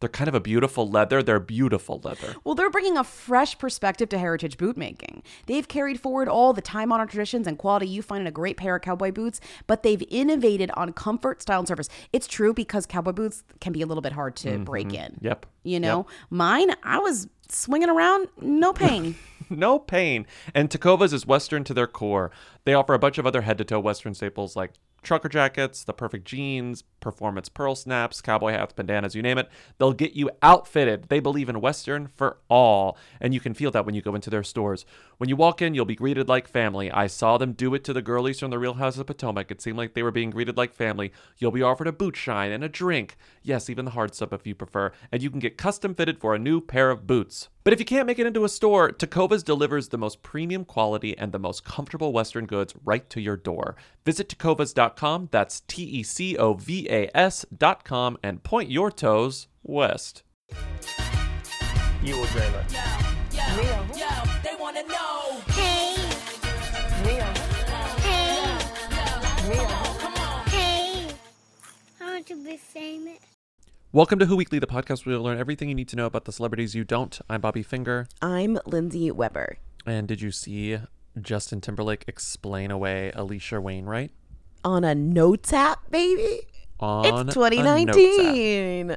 They're kind of a beautiful leather. They're beautiful leather. Well, they're bringing a fresh perspective to heritage boot making. They've carried forward all the time honored traditions and quality you find in a great pair of cowboy boots, but they've innovated on comfort, style, and service. It's true because cowboy boots can be a little bit hard to break in. Mm-hmm. Yep. You know, mine, I was swinging around, no pain. no pain. And Tecovas is Western to their core. They offer a bunch of other head to toe Western staples like trucker jackets, the perfect jeans, performance pearl snaps, cowboy hats, bandanas, you name it. They'll get you outfitted. They believe in Western for all. And you can feel that when you go into their stores. When you walk in, you'll be greeted like family. I saw them do it to the girlies from the Real House of Potomac. It seemed like they were being greeted like family. You'll be offered a boot shine and a drink. Yes, even the hard stuff if you prefer. And you can get custom fitted for a new pair of boots. But if you can't make it into a store, Tecovas delivers the most premium quality and the most comfortable Western goods right to your door. Visit tecovas.com, that's T E C O V A S.com, and point your toes west. You will dreamer. they wanna know. Hey. Hey. Hey. I want to be famous. Welcome to Who Weekly, the podcast where you'll learn everything you need to know about the celebrities you don't. I'm Bobby Finger. I'm Lindsay Weber. And did you see Justin Timberlake explain away Alisha Wainwright? On a notes app, baby. On It's a notes app. 2019.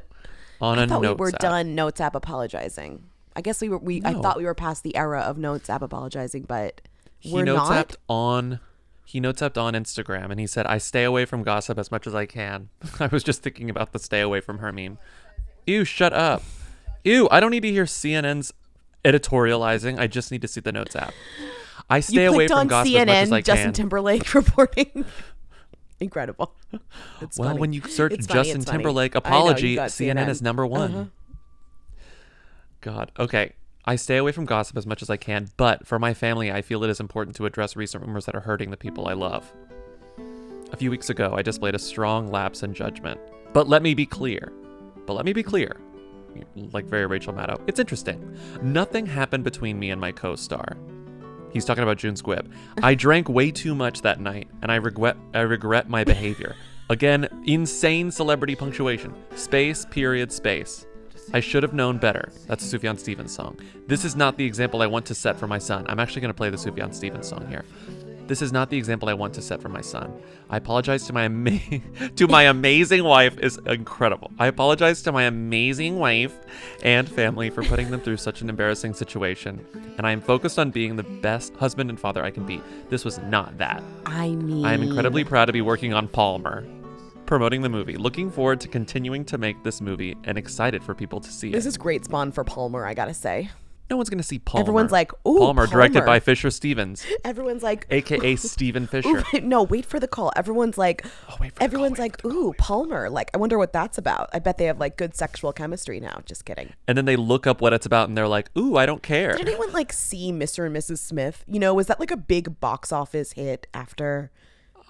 On I a thought we were app. done notes app apologizing. I guess we were. We I thought we were past the era of notes app apologizing, but he we're notes not. apped on he notes apped on Instagram and he said, I stay away from gossip as much as I can. I was just thinking about the stay away from her meme. Ew, shut up. Ew, I don't need to hear CNN's editorializing. I just need to see the notes app. I stay away from on gossip as much as CNN, I Justin can. Justin Timberlake reporting. Incredible. It's well, funny. when you search It's Justin funny. Timberlake know, you apology, got CNN is number one. Uh-huh. God. Okay. I stay away from gossip as much as I can, but for my family, I feel it is important to address recent rumors that are hurting the people I love. A few weeks ago, I displayed a strong lapse in judgment. But let me be clear. But let me be clear. Like very Rachel Maddow. It's interesting. Nothing happened between me and my co star. He's talking about June Squibb. I drank way too much that night, and I regret I regret my behavior. Again, insane celebrity punctuation. Space, period, space. I should have known better. That's a Sufjan Stevens song. This is not the example I want to set for my son. I'm actually going to play the Sufjan Stevens song here. This is not the example I want to set for my son. I apologize to my ama- to my amazing wife is incredible. I apologize to my amazing wife and family for putting them through such an embarrassing situation, and I am focused on being the best husband and father I can be. This was not that. I mean, I am incredibly proud to be working on Palmer, promoting the movie. Looking forward to continuing to make this movie and excited for people to see it. This is great spawn for Palmer. I gotta say. no one's to see Palmer. Everyone's like, "Ooh, Palmer, directed by Fisher Stevens, Everyone's like, aka Steven Ooh, Fisher. wait, no, wait for the call. Everyone's like, Oh, wait for call, everyone's wait like, ooh, Palmer. Like, I wonder what that's about. I bet they have like good sexual chemistry now. Just kidding. And then they look up what it's about and they're like, ooh, I don't care. Did anyone like see Mr. and Mrs. Smith? You know, was that like a big box office hit after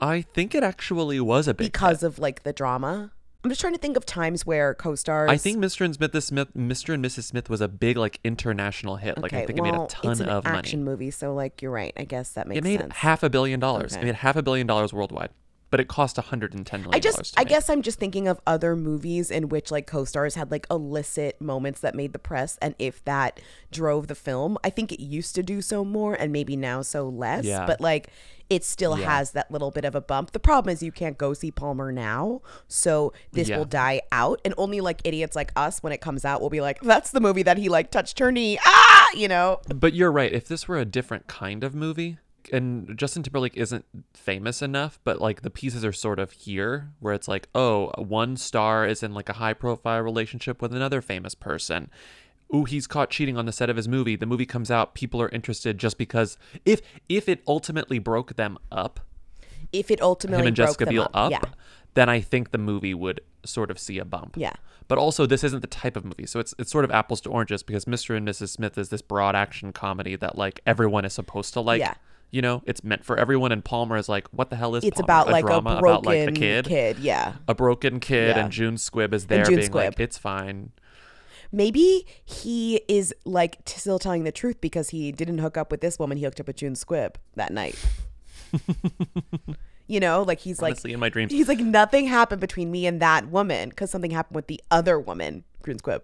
I think it actually was a big because of like the drama? I'm just trying to think of times where co-stars. I think Mr. and Smith, Smith, Mr. and Mrs. Smith was a big like international hit. Like I think it made a ton it's an of action money. movie, so like you're right. I guess that makes sense. It made sense. half a billion dollars. It Okay. made half a billion dollars worldwide, but it cost 110 million I just, I make. guess I'm just thinking of other movies in which like co-stars had like illicit moments that made the press, and if that drove the film, I think it used to do so more, and maybe now so less. Yeah. But like, it still Yeah. has that little bit of a bump. The problem is you can't go see Palmer now, so this Yeah. will die out, and only like idiots like us, when it comes out, will be like, "That's the movie that he like touched her knee." Ah, you know. But you're right. If this were a different kind of movie, and Justin Timberlake isn't famous enough, but like the pieces are sort of here where it's like, oh, one star is in like a high profile relationship with another famous person. Ooh, he's caught cheating on the set of his movie. The movie comes out, people are interested just because if if it ultimately broke them up, If it ultimately him and broke Jessica them Biel up, yeah, then I think the movie would sort of see a bump. Yeah. But also, this isn't the type of movie, so it's it's sort of apples to oranges because Mr. and Mrs. Smith is this broad action comedy that like everyone is supposed to like. Yeah. You know, it's meant for everyone, and Palmer is like, what the hell is it's Palmer? about like drama a broken about like a kid, Yeah, a broken kid, Yeah. and June Squibb is there June being like, it's fine. Maybe he is like t- still telling the truth because he didn't hook up with this woman. He hooked up with June Squibb that night. you know, like he's like in my dreams, he's like nothing happened between me and that woman because something happened with the other woman, June Squibb.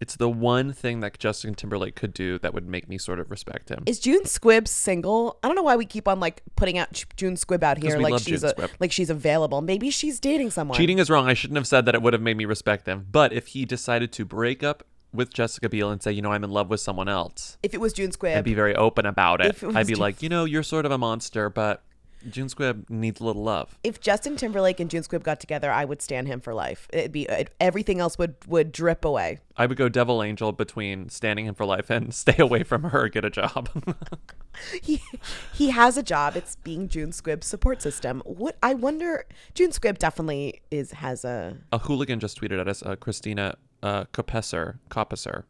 It's the one thing that Justin Timberlake could do that would make me sort of respect him. Is June Squibb single? I don't know why we keep on like putting out June Squibb out here like she's a like she's available. Maybe she's dating someone. Cheating is wrong. I shouldn't have said that. It would have made me respect him. But if he decided to break up with Jessica Biel and say, you know, I'm in love with someone else, If it was June Squibb, and be very open about it, it I'd be June- like, you know, you're sort of a monster, but June Squibb needs a little love. if Justin Timberlake and June Squibb got together, I would stand him for life. It'd be it, everything else would would drip away. I would go devil angel between standing him for life and stay away from her, get a job. He he has a job. It's being June Squibb's support system. What I wonder, June Squibb definitely is has a a hooligan just tweeted at us, uh, Christina uh, Kopesser, Kopesser,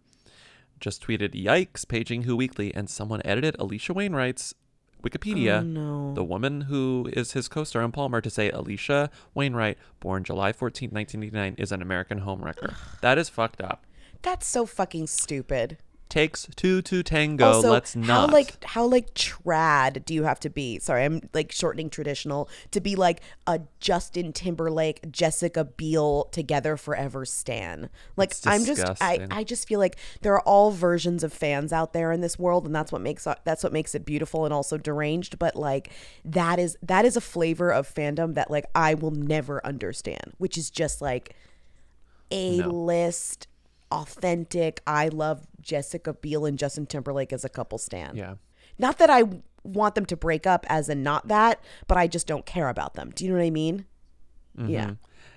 just tweeted, "Yikes!" Paging Who Weekly, and someone edited Alisha Wainwright's Wikipedia, Oh, no. the woman who is his co-star in Palmer, to say Alisha Wainwright, born July 14, 1989, is an American homewrecker. that is fucked up. that's so fucking stupid. Takes two to tango. also, Let's not. how like how like trad do you have to be? Sorry, I'm like shortening traditional to be like a Justin Timberlake, Jessica Biel together forever stan. Like I'm just I. I just feel like there are all versions of fans out there in this world, and that's what makes that's what makes it beautiful and also deranged. But like that is that is a flavor of fandom that like I will never understand, which is just like a list authentic. I love jessica biel and justin timberlake as a couple stand. yeah. not that i want them to break up as in not that but i just don't care about them. Do you know what i mean? Yeah.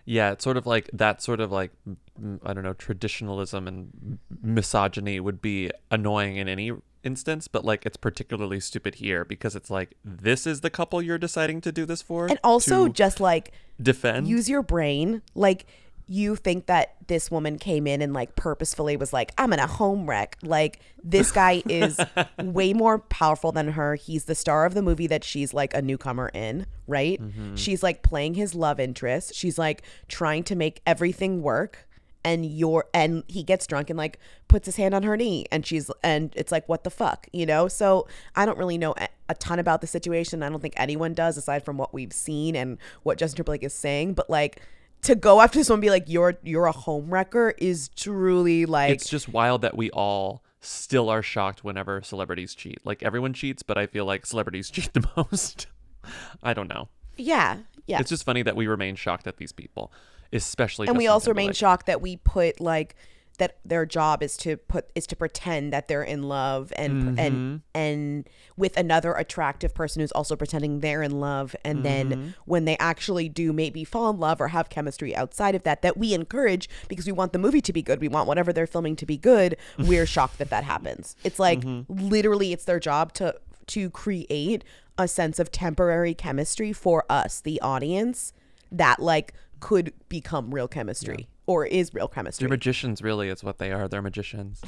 Yeah, it's sort of like that sort of like mm, I don't know, traditionalism and misogyny would be annoying in any instance, but like it's particularly stupid here because it's like this is the couple you're deciding to do this for? And also just like defend? use your brain. Like you think that this woman came in and like purposefully was like i'm gonna home wreck. Like this guy is way more powerful than her. He's the star of the movie that she's like a newcomer in right? Mm-hmm. She's like playing his love interest. She's like trying to make everything work and you're and he gets drunk and like puts his hand on her knee and she's and it's like what the fuck you know? So i don't really know a, a ton about the situation. I don't think anyone does aside from what we've seen and what justin timberlake is saying. But like to go after someone and be like you're you're a home wrecker is truly like it's just wild that we all still are shocked whenever celebrities cheat. Like everyone cheats, but I feel like celebrities cheat the most. I don't know. yeah yeah It's just funny that we remain shocked at these people, especially and we also remain shocked that we put like that their job is to put is to pretend that they're in love and and mm-hmm. and with another attractive person who's also pretending they're in love. And then mm-hmm. when they actually do maybe fall in love or have chemistry outside of that that we encourage because we want the movie to be good. We want whatever they're filming to be good. We're shocked that that happens. It's like mm-hmm. literally it's their job to to create a sense of temporary chemistry for us the audience that like could become real chemistry or is real chemistry. They're magicians, really, is what they are. They're magicians.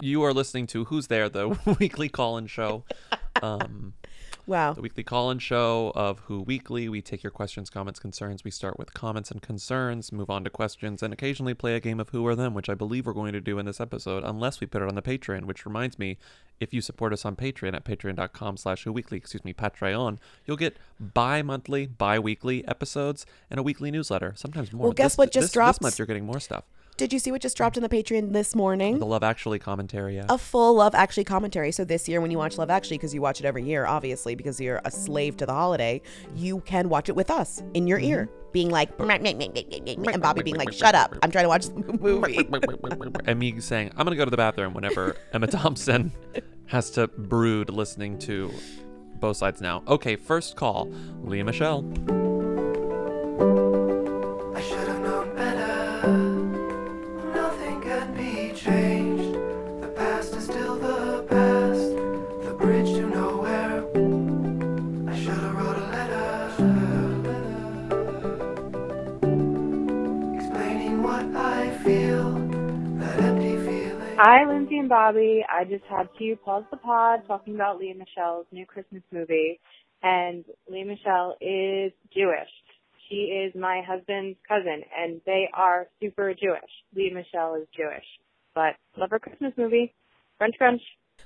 You are listening to Who's There, the weekly call-in show. Um, wow. the weekly call-in show of Who Weekly. We take your questions, comments, concerns. We start with comments and concerns, move on to questions, and occasionally play a game of Who or Them, which I believe we're going to do in this episode, unless we put it on the Patreon. Which reminds me, if you support us on Patreon at patreon.com slash Who Weekly, excuse me, Patreon, you'll get bi-monthly, bi-weekly episodes and a weekly newsletter. Sometimes more. Well, guess This- what just this, dropped? This month you're getting more stuff. Did you see what just dropped on the Patreon this morning? The Love Actually commentary. Yeah. a full Love Actually commentary. So this year, when you watch Love Actually, because you watch it every year, obviously, because you're a slave to the holiday, you can watch it with us in your ear, mm-hmm. being like, and Bobby being like, "Shut up! I'm trying to watch the movie." and me saying, I'm going to go to the bathroom whenever Emma Thompson has to brood listening to both sides now. Okay, first call, Lea Michele. Bobby. I just had to pause the pod talking about Lea Michele's new Christmas movie. And Lea Michele is Jewish. She is my husband's cousin, and they are super Jewish. Lea Michele is Jewish. But love her Christmas movie. Crunch, crunch.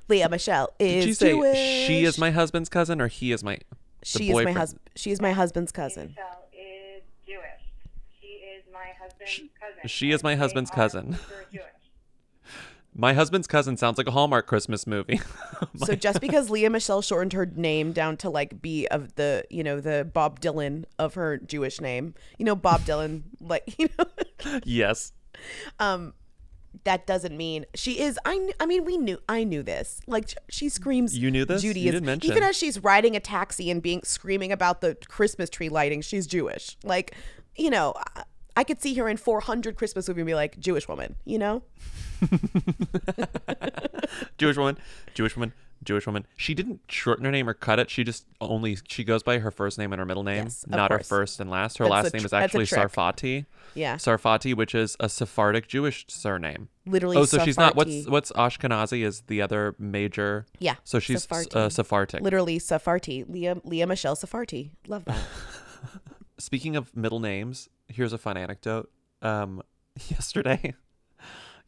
Lea Michele is Did you say Jewish. she is my husband's cousin or he is my the She is my husband. She is my husband's Leah cousin. Michelle is Jewish. She is my husband's cousin. she is my they husband's are cousin. My husband's cousin sounds like a Hallmark Christmas movie. So just because Lea Michele shortened her name down to like be of the you know the Bob Dylan of her Jewish name, you know Bob Dylan, like you know, yes. um, that doesn't mean she is. I I mean we knew I knew this. Like she screams. You knew this? Judaism. didn't mention. Even as she's riding a taxi and being screaming about the Christmas tree lighting, she's Jewish. Like you know. I, could see her in 400 Christmas movie and be like, Jewish woman, you know? Jewish woman, Jewish woman, Jewish woman. She didn't shorten her name or cut it. She just only she goes by her first name and her middle name, Yes, not her first and last. Her That's last a name is actually. Sarfati. Yeah. Sarfati, which is a Sephardic Jewish surname. Literally Oh, so she's not. What's what's Ashkenazi is the other major. Yeah, So she's Sephardi. uh, Sephardic. Literally Safarti. Leah, Lea Michele Safarti. Love that. Speaking of middle names, here's a fun anecdote. Um, yesterday,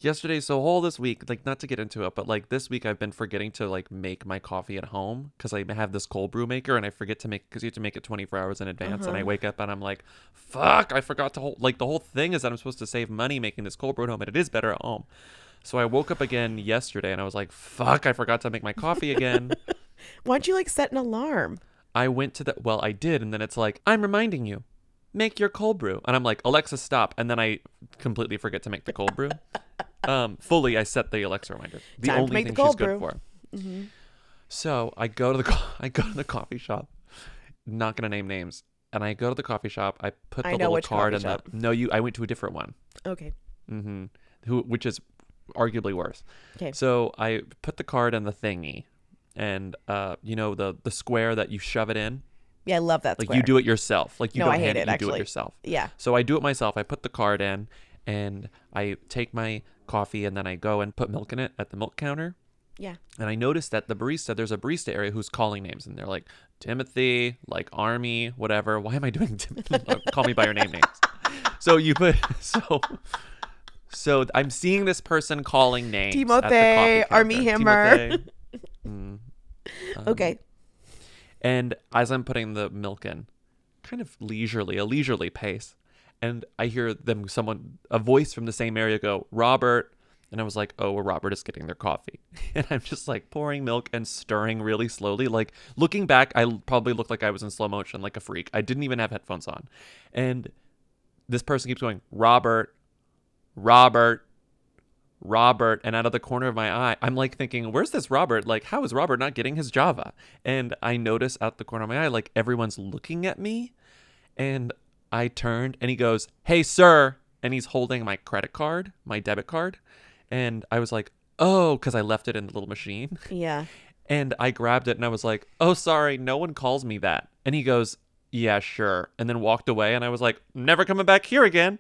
yesterday, so whole this week, like not to get into it, but like this week, I've been forgetting to like make my coffee at home because I have this cold brew maker and I forget to make because you have to make it 24 hours in advance. And I wake up and I'm like, fuck, I forgot to hold. Like the whole thing is that I'm supposed to save money making this cold brew at home, and it is better at home. So I woke up again yesterday and I was like, fuck, I forgot to make my coffee again. Why don't you like set an alarm? I went to the well, I did, and then it's like, I'm reminding you, make your cold brew. And I'm like, Alexa, stop. And then I completely forget to make the cold brew. um, fully, I set the Alexa reminder. The Time only make the thing she's cold good brew. Mm-hmm. for. So I go to the co- I go to the coffee shop. Not gonna name names. And I go to the coffee shop. I put the I little card in the. No, you. I went to a different one. Okay. Mm-hmm. Who, which is arguably worse. Okay. So I put the card in the thingy, and uh, you know the the square that you shove it in. Yeah, I love that. Like square. you do it yourself. Like you No, don't I hate hand it, it, you do actually. it yourself. Yeah. So I do it myself. I put the card in and I take my coffee and then I go and put milk in it at the milk counter. Yeah. And I noticed that the barista, there's a barista area who's calling names and they're like Timothy, like Armie, whatever. Why am I doing Timothy? Call me by your name names. So you put so so I'm seeing this person calling names. Timothy, Armie. Hammer. Timothy. Mm. Okay. And as I'm putting the milk in, kind of leisurely, a leisurely pace, and I hear them, someone, a voice from the same area go, Robert. And I was like, oh, well, Robert is getting their coffee. And I'm just like pouring milk and stirring really slowly. Like looking back, I probably looked like I was in slow motion, like a freak. I didn't even have headphones on. And this person keeps going, Robert, Robert, Robert, and out of the corner of my eye, I'm like thinking, where's this Robert? Like, how is Robert not getting his Java? And I notice out the corner of my eye, like everyone's looking at me. And I turned and he goes, Hey, sir. And he's holding my credit card, my debit card. And I was like, Oh, because I left it in the little machine. Yeah. And I grabbed it and I was like, Oh, sorry, no one calls me that. And he goes, Yeah, sure. And then walked away. And I was like, Never coming back here again.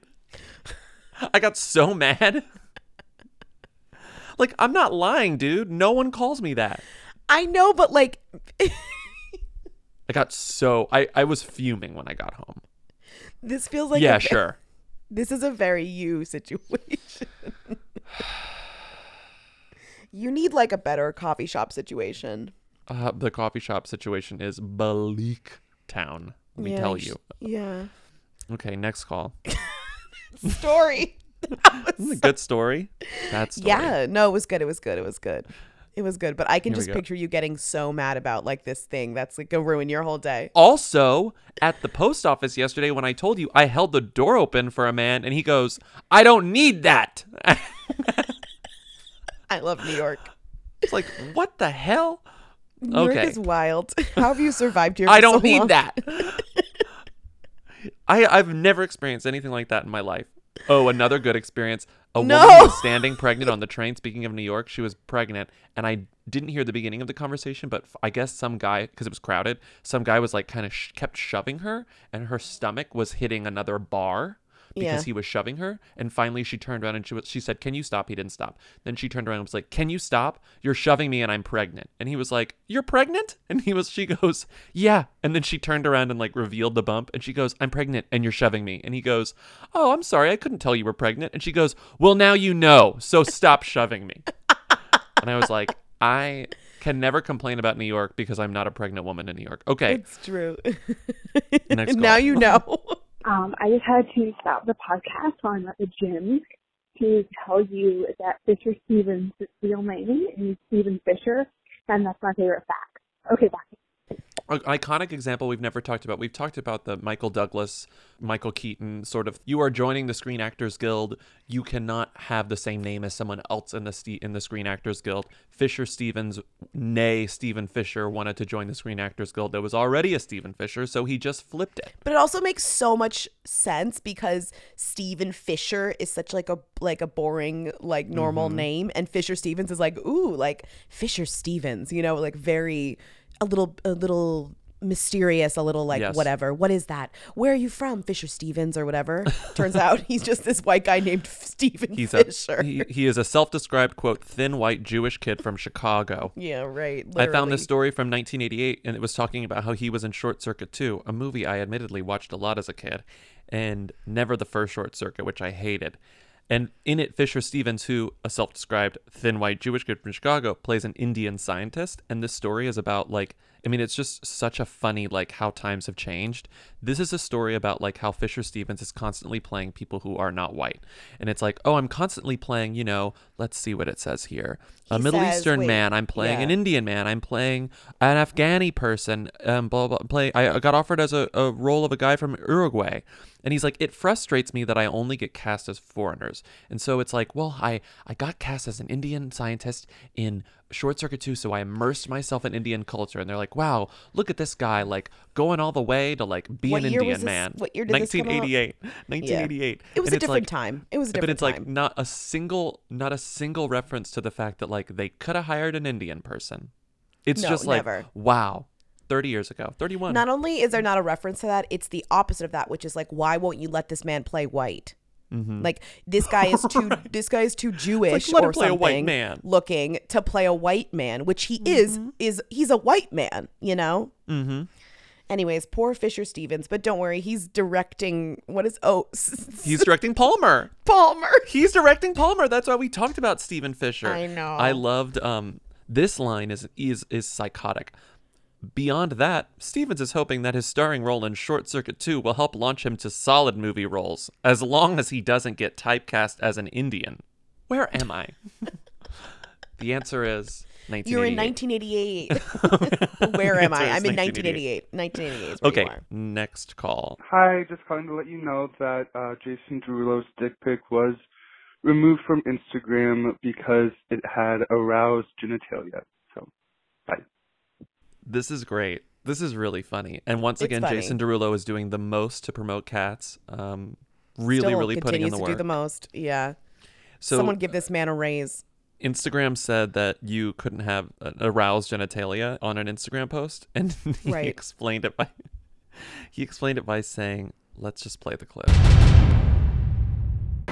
I got so mad. like, I'm not lying, dude. No one calls me that. I know, but like, I got so I, I was fuming when I got home. this feels like yeah, a sure. This is a very you situation. you need like a better coffee shop situation. Uh, the coffee shop situation is bleak town. Let me Yeah, tell you. Yeah. Okay, next call. Story. Isn't it a good story? That story. Yeah. No, it was good. It was good. It was good. It was good. But I can Here just picture you getting so mad about like this thing that's like gonna ruin your whole day. Also, at the post office yesterday, when I told you I held the door open for a man, and he goes, "I don't need that." I love New York. it's like, what the hell? New York is wild. How have you survived here? I don't so need long? that. I I've never experienced anything like that in my life. Oh, another good experience. A No. woman was standing pregnant on the train. Speaking of New York, she was pregnant, and I didn't hear the beginning of the conversation, but I guess some guy, because it was crowded, some guy was like kind of sh- kept shoving her, and her stomach was hitting another bar because Yeah. he was shoving her. And finally, she turned around and she was, she said, "Can you stop?" He didn't stop. Then she turned around and was like, "Can you stop? You're shoving me, and I'm pregnant." And he was like, "You're pregnant?" And he was, she goes, "Yeah." And then she turned around and like revealed the bump, and she goes, "I'm pregnant, and you're shoving me." And he goes, "Oh, I'm sorry, I couldn't tell you were pregnant." And she goes, "Well, now you know, so stop shoving me." And I was like, I can never complain about New York because I'm not a pregnant woman in New York. Okay, It's true. Next now you know. Um, I just had to stop the podcast while I'm at the gym to tell you that Fisher Stevens' real name is Steven Fisher, and that's my favorite fact. Okay, bye. An iconic example we've never talked about. We've talked about the Michael Douglas, Michael Keaton sort of. You are joining the Screen Actors Guild. You cannot have the same name as someone else in the in the Screen Actors Guild. Fisher Stevens, nay Stephen Fisher, wanted to join the Screen Actors Guild. There was already a Stephen Fisher, so he just flipped it. But it also makes so much sense because Steven Fisher is such like a like a boring like normal Mm-hmm. name, and Fisher Stevens is like ooh like Fisher Stevens, you know, like very a little a little mysterious, a little like Yes. whatever. What is that? Where are you from, Fisher Stevens or whatever? Turns out he's just this white guy named Steven He's a Fisher. he, he is a self-described quote thin white Jewish kid from Chicago. yeah, right. I found this story from 1988, and it was talking about how he was in Short Circuit 2, a movie I admittedly watched a lot as a kid, and never the first Short Circuit, which I hated. And in it, Fisher Stevens, who a self-described thin white Jewish kid from Chicago, plays an Indian scientist. And this story is about like, I mean, it's just such a funny like how times have changed. This is a story about like how Fisher Stevens is constantly playing people who are not white, and it's like, oh, I'm constantly playing, you know, let's see what it says here, a Middle says- Eastern wait, man. I'm playing an. Indian man. I'm playing an Afghani person. Um, blah blah. Play. I I got offered as a, a role of a guy from Uruguay, and he's like, it frustrates me that I only get cast as foreigners, and so it's like, well, I I got cast as an Indian scientist in Short Circuit 2, so I immersed myself in Indian culture, and they're like, wow, look at this guy, like going all the way to like be an Indian this- man. what year did this come out? 1988. 1988. It was And a different like- time. It was a different time. but it's like not a single not a single reference to the fact that like they could have hired an indian person it's No, just like never. wow 30 years ago 31 Not only is there not a reference to that, it's the opposite of that, which is like, why won't you let this man play white? Like this guy is too this guy is too Jewish him or play a something white man. looking to play a white man, which he is is he's a white man, you know. mm-hmm. Anyways, poor Fisher Stevens, but don't worry, he's directing. What is oh he's directing palmer Palmer? he's directing palmer that's why we talked about Steven fisher I know. i loved um this line is is is psychotic Beyond that, Stevens is hoping that his starring role in Short Circuit 2 will help launch him to solid movie roles, as long as he doesn't get typecast as an Indian. Where am I? the answer is 1988. You're in 1988. Where am I? I'm in 1988. 1988. 1988 is where Okay, you are. next call. Hi, just calling to let you know that uh, Jason Derulo's dick pic was removed from Instagram because it had aroused genitalia. So, bye. This is great. This is really funny. And once It's again, funny. Jason Derulo is doing the most to promote cats. Um, really, Still really putting in continues the to work. do the most. Yeah. so Someone give this man a raise. Instagram said that you couldn't have uh, aroused genitalia on an Instagram post, and he Right. explained it by he explained it by saying, "Let's just play the clip."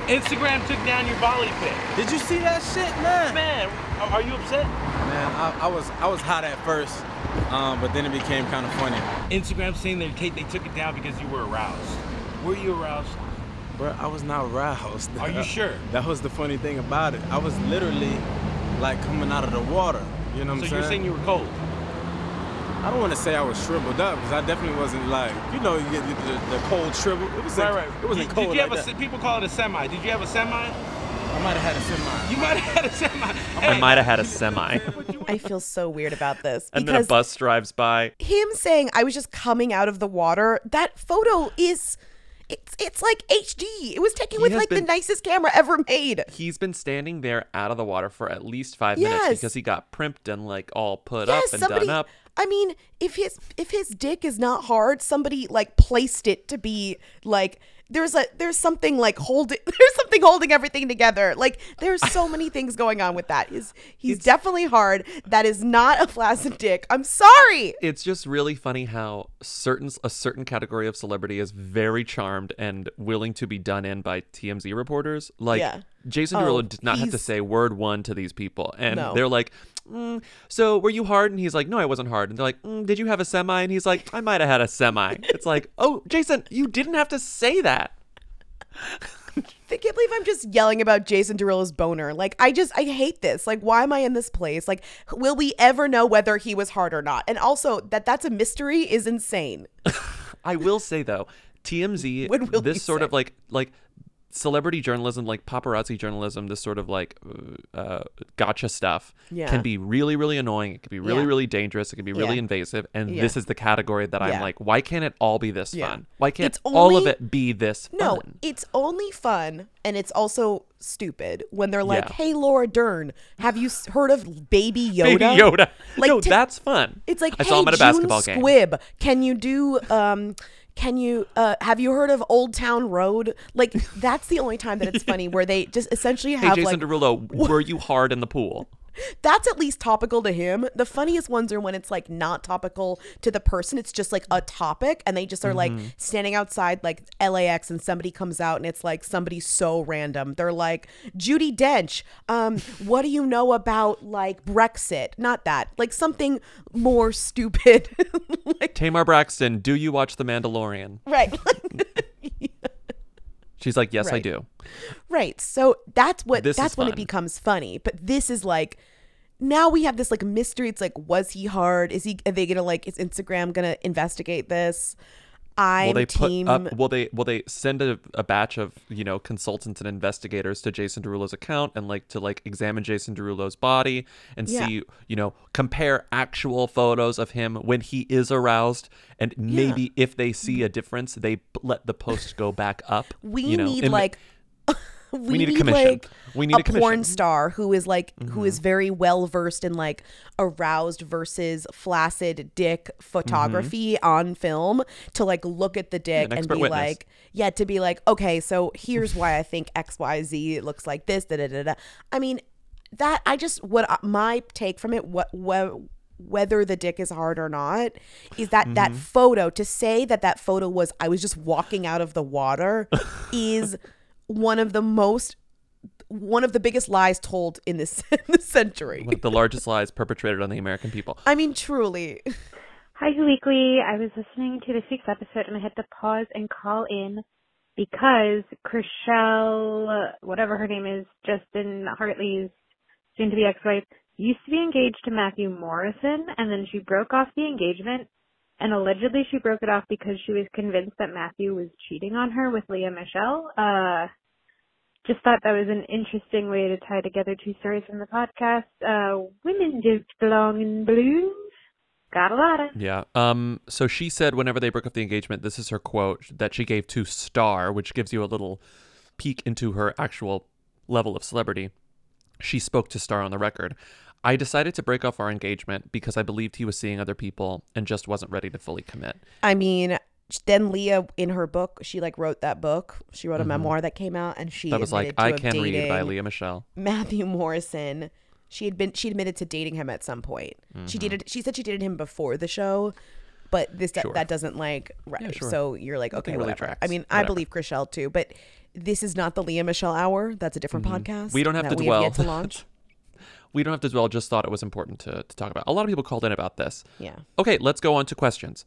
Instagram took down your volley pic. Did you see that shit, man? Man, are are you upset? Man, I, I was I was hot at first, um, but then it became kind of funny. Instagram saying that Kate they took it down because you were aroused. Were you aroused? Bro, I was not roused. Are you sure? That was the funny thing about it. I was literally like coming out of the water. You know what so I'm saying? So you're saying? saying you were cold. I don't want to say I was shriveled up because I definitely wasn't like you know you get the, the, the cold shrivel. It was Right, like, right. It wasn't did, cold Did you have like a, that. people call it a semi? Did you have a semi? I might have had a semi. You might have had a semi. I might have had a semi, I feel so weird about this and then a bus drives by. him saying I was just coming out of the water, that photo is it's it's like HD. It was taken He with like the nicest camera ever made. He's been standing there out of the water for at least five minutes because he got primped and like all put yes, up and somebody. done up. I mean, if his if his dick is not hard, somebody like placed it to be like there's a there's something like holding there's something holding everything together. Like there's so many things going on with that. He's he's definitely hard. That is not a flaccid dick. I'm sorry. It's just really funny how certain a certain category of celebrity is very charmed and willing to be done in by TMZ reporters. Like Yeah. Jason Oh, Derulo did not have to say word one to these people, and No. they're like, mm, "So were you hard?" And he's like, "No, I wasn't hard." And they're like, mm, "Did you have a semi?" And he's like, "I might have had a semi." It's like, "Oh, Jason, you didn't have to say that." I can't believe I'm just yelling about Jason Derulo's boner. Like, I just, I hate this. Like, why am I in this place? Like, will we ever know whether he was hard or not? And also, that that's a mystery is insane. I will say though, TMZ, When will this sort say? of like like celebrity journalism, like paparazzi journalism, this sort of like uh, gotcha stuff Yeah. can be really really annoying. It can be really Yeah. really dangerous. It can be really Yeah. invasive. And this is the category that I'm like, why can't it all be this fun? Why can't It's all of it be this fun? No, it's only fun and it's also stupid when they're like. "Hey, Laura Dern, have you heard of Baby Yoda?" Baby Yoda. Like, no, that's fun. It's like, I hey, saw him at a June basketball game. Squibb, can you do um can you uh have you heard of Old Town Road? Like that's the only time that it's funny where they just essentially have Hey, Jason like Derulo, were you hard in the pool? That's at least topical to him. The funniest ones are when it's like not topical to the person. It's just like a topic and they just are like Mm-hmm. standing outside like LAX and somebody comes out and it's like somebody so random. They're like, Judi Dench, um, what do you know about like Brexit? Not that. Like something more stupid. like Tamar Braxton, do you watch The Mandalorian? right. She's like, yes, I do. Right. So that's what This that's when it becomes funny. But this is like now we have this like mystery. It's like, was he hard? Is he are they gonna like is Instagram gonna investigate this? I'm will they team put up will they will they send a, a batch of you know consultants and investigators to jason derulo's account and like to like examine jason derulo's body and Yeah. see you know compare actual photos of him when he is aroused and maybe if they see mm-hmm. a difference they let the post go back up we you know, need and- like we, need a commission. like We need a, a commission. porn star who is like who Mm-hmm. is very well versed in like aroused versus flaccid dick photography on film to like look at the dick an and be witness. like yeah to be like okay so here's why I think X Y Z looks like this da da da da. I mean that I just what my take from it what what whether the dick is hard or not is that that Mm-hmm. photo to say that that photo was I was just walking out of the water is one of the most one of the biggest lies told in this, in this century. one of the largest lies perpetrated on the american people I mean, truly. Hi, Who Weekly. I was listening to this week's episode and I had to pause and call in because Chrishell, whatever her name is, Justin Hartley's soon to be ex-wife, used to be engaged to Matthew Morrison and then she broke off the engagement and allegedly she broke it off because she was convinced that Matthew was cheating on her with Lea Michele. Uh, just thought that was an interesting way to tie together two stories from the podcast. Uh, women don't belong in balloons. Got a lot of. Yeah. Um. So she said whenever they broke up the engagement, this is her quote that she gave to Star, which gives you a little peek into her actual level of celebrity. She spoke to Star on the record. I decided to break off our engagement because I believed he was seeing other people and just wasn't ready to fully commit. I mean, then Leah in her book, she like wrote that book. She wrote a memoir that came out and she Mm-hmm. that was like I Can Read by Lea Michele. Matthew Morrison. She had been she admitted to dating him at some point. She dated she said she dated him before the show, but this Mm-hmm. Sure. that doesn't like right. sure. So you're like okay, really whatever. I mean, I believe Chrishell too, but this is not the Lea Michele hour. That's a different podcast. Mm-hmm. We don't have to we dwell. Have to launch. we don't have to dwell. Just thought it was important to, to talk about. A lot of people called in about this. Yeah. Okay, let's go on to questions.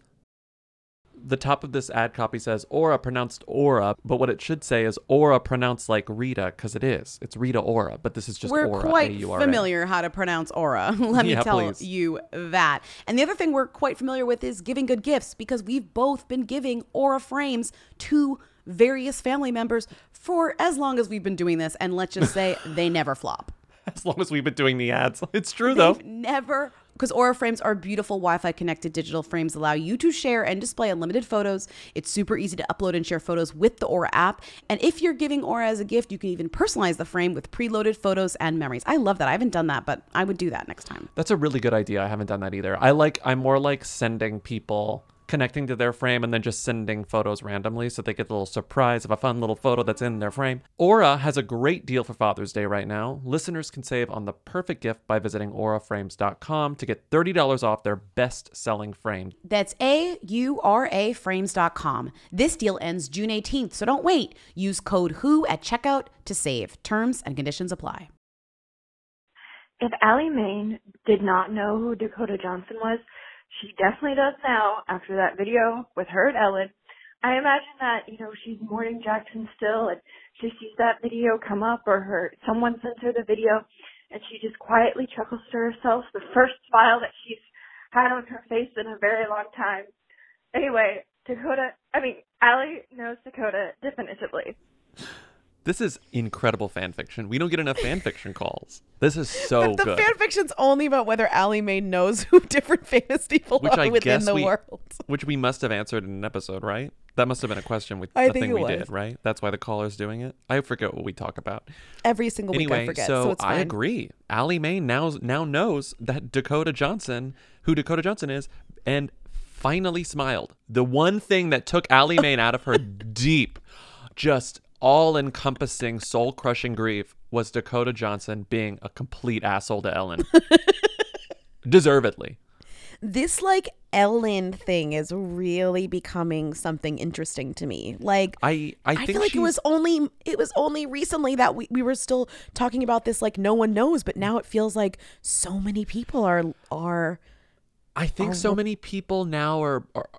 The top of this ad copy says Aura pronounced Aura, but what it should say is Aura pronounced like Rita because it is. It's Rita Aura, but this is just we're Aura. quite A-U-R-A. familiar how to pronounce aura. Let me Yeah, tell please. you that. And the other thing we're quite familiar with is giving good gifts because we've both been giving aura frames to various family members for as long as we've been doing this. And let's just say they never flop. As long as we've been doing the ads. It's true though. They've never Because Aura frames are beautiful Wi Fi connected digital frames, allow you to share and display unlimited photos. It's super easy to upload and share photos with the Aura app. And if you're giving Aura as a gift, you can even personalize the frame with preloaded photos and memories. I love that. I haven't done that, but I would do that next time. That's a really good idea. I haven't done that either. I like I'm more like sending people connecting to their frame and then just sending photos randomly so they get a little surprise of a fun little photo that's in their frame. Aura has a great deal for Father's Day right now. Listeners can save on the perfect gift by visiting auraframes.com to get $30 off their best-selling frame. That's A U R A frames.com. This deal ends June 18th, so don't wait. Use code WHO at checkout to save. Terms and conditions apply. If Allie Mae did not know who Dakota Johnson was, she definitely does now after that video with her and Ellen. I imagine that, you know, she's mourning Jackson still and she sees that video come up or her someone sends her the video and she just quietly chuckles to herself, the first smile that she's had on her face in a very long time. Anyway, Dakota I mean, Allie knows Dakota definitively. This is incredible fan fiction. We don't get enough fan fiction calls. This is so but the good. fan fiction's only about whether Allie Mae knows who different famous people which are I within the we, world. which we must have answered in an episode, right? That must have been a question we, I think thing we was. did, right? That's why the caller's doing it. I forget what we talk about. Every single week anyway, I forget, so, so, it's I agree. Allie Mae now now knows that Dakota Johnson, who Dakota Johnson is, and finally smiled. The one thing that took Allie Mae out of her deep, just all-encompassing, soul-crushing grief was Dakota Johnson being a complete asshole to Ellen. Deservedly. This like Ellen thing is really becoming something interesting to me. Like I I, I, feel like it was only it was only recently that we, we were still talking about this like no one knows, but now it feels like so many people are are I think are so many people now are, are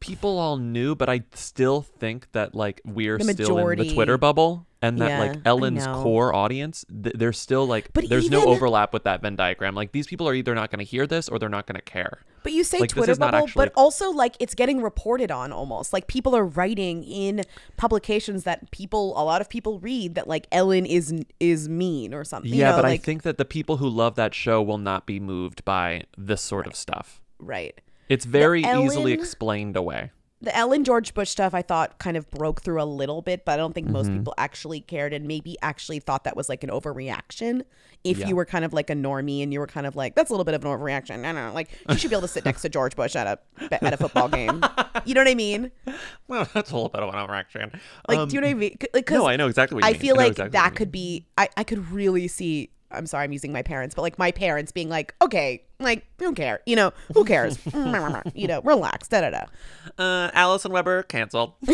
people all knew, but I still think that like we're The still in the majority- Twitter bubble and that Yeah, like I Ellen's know. core audience, th- there's still like But there's no even- overlap with that Venn diagram. Like these people are either not going to hear this or they're not going to care. But you say Like, this Twitter is not bubble, actually- but also like it's getting reported on almost. Like people are writing in publications that people a lot of people read that like Ellen is is mean or something. you yeah, know, but I like- think that the people who love that show will not be moved by this sort of stuff. right. It's very easily explained away. the Ellen George Bush stuff I thought kind of broke through a little bit, but I don't think most Mhm. people actually cared and maybe actually thought that was like an overreaction. If Yeah. you were kind of like a normie and you were kind of like, that's a little bit of an overreaction. I don't know. Like you should be able to sit next to George Bush at a at a football game. You know what I mean? Well, that's a little bit of an overreaction. Like, do you know what I mean? Like, Um, no, I know exactly what you I mean. feel I like exactly that could be. I I could really see. I'm sorry, I'm using my parents, but like my parents being like, okay, like who cares? You know, who cares? you know, relax. Da da da. Uh, Allison Weber canceled.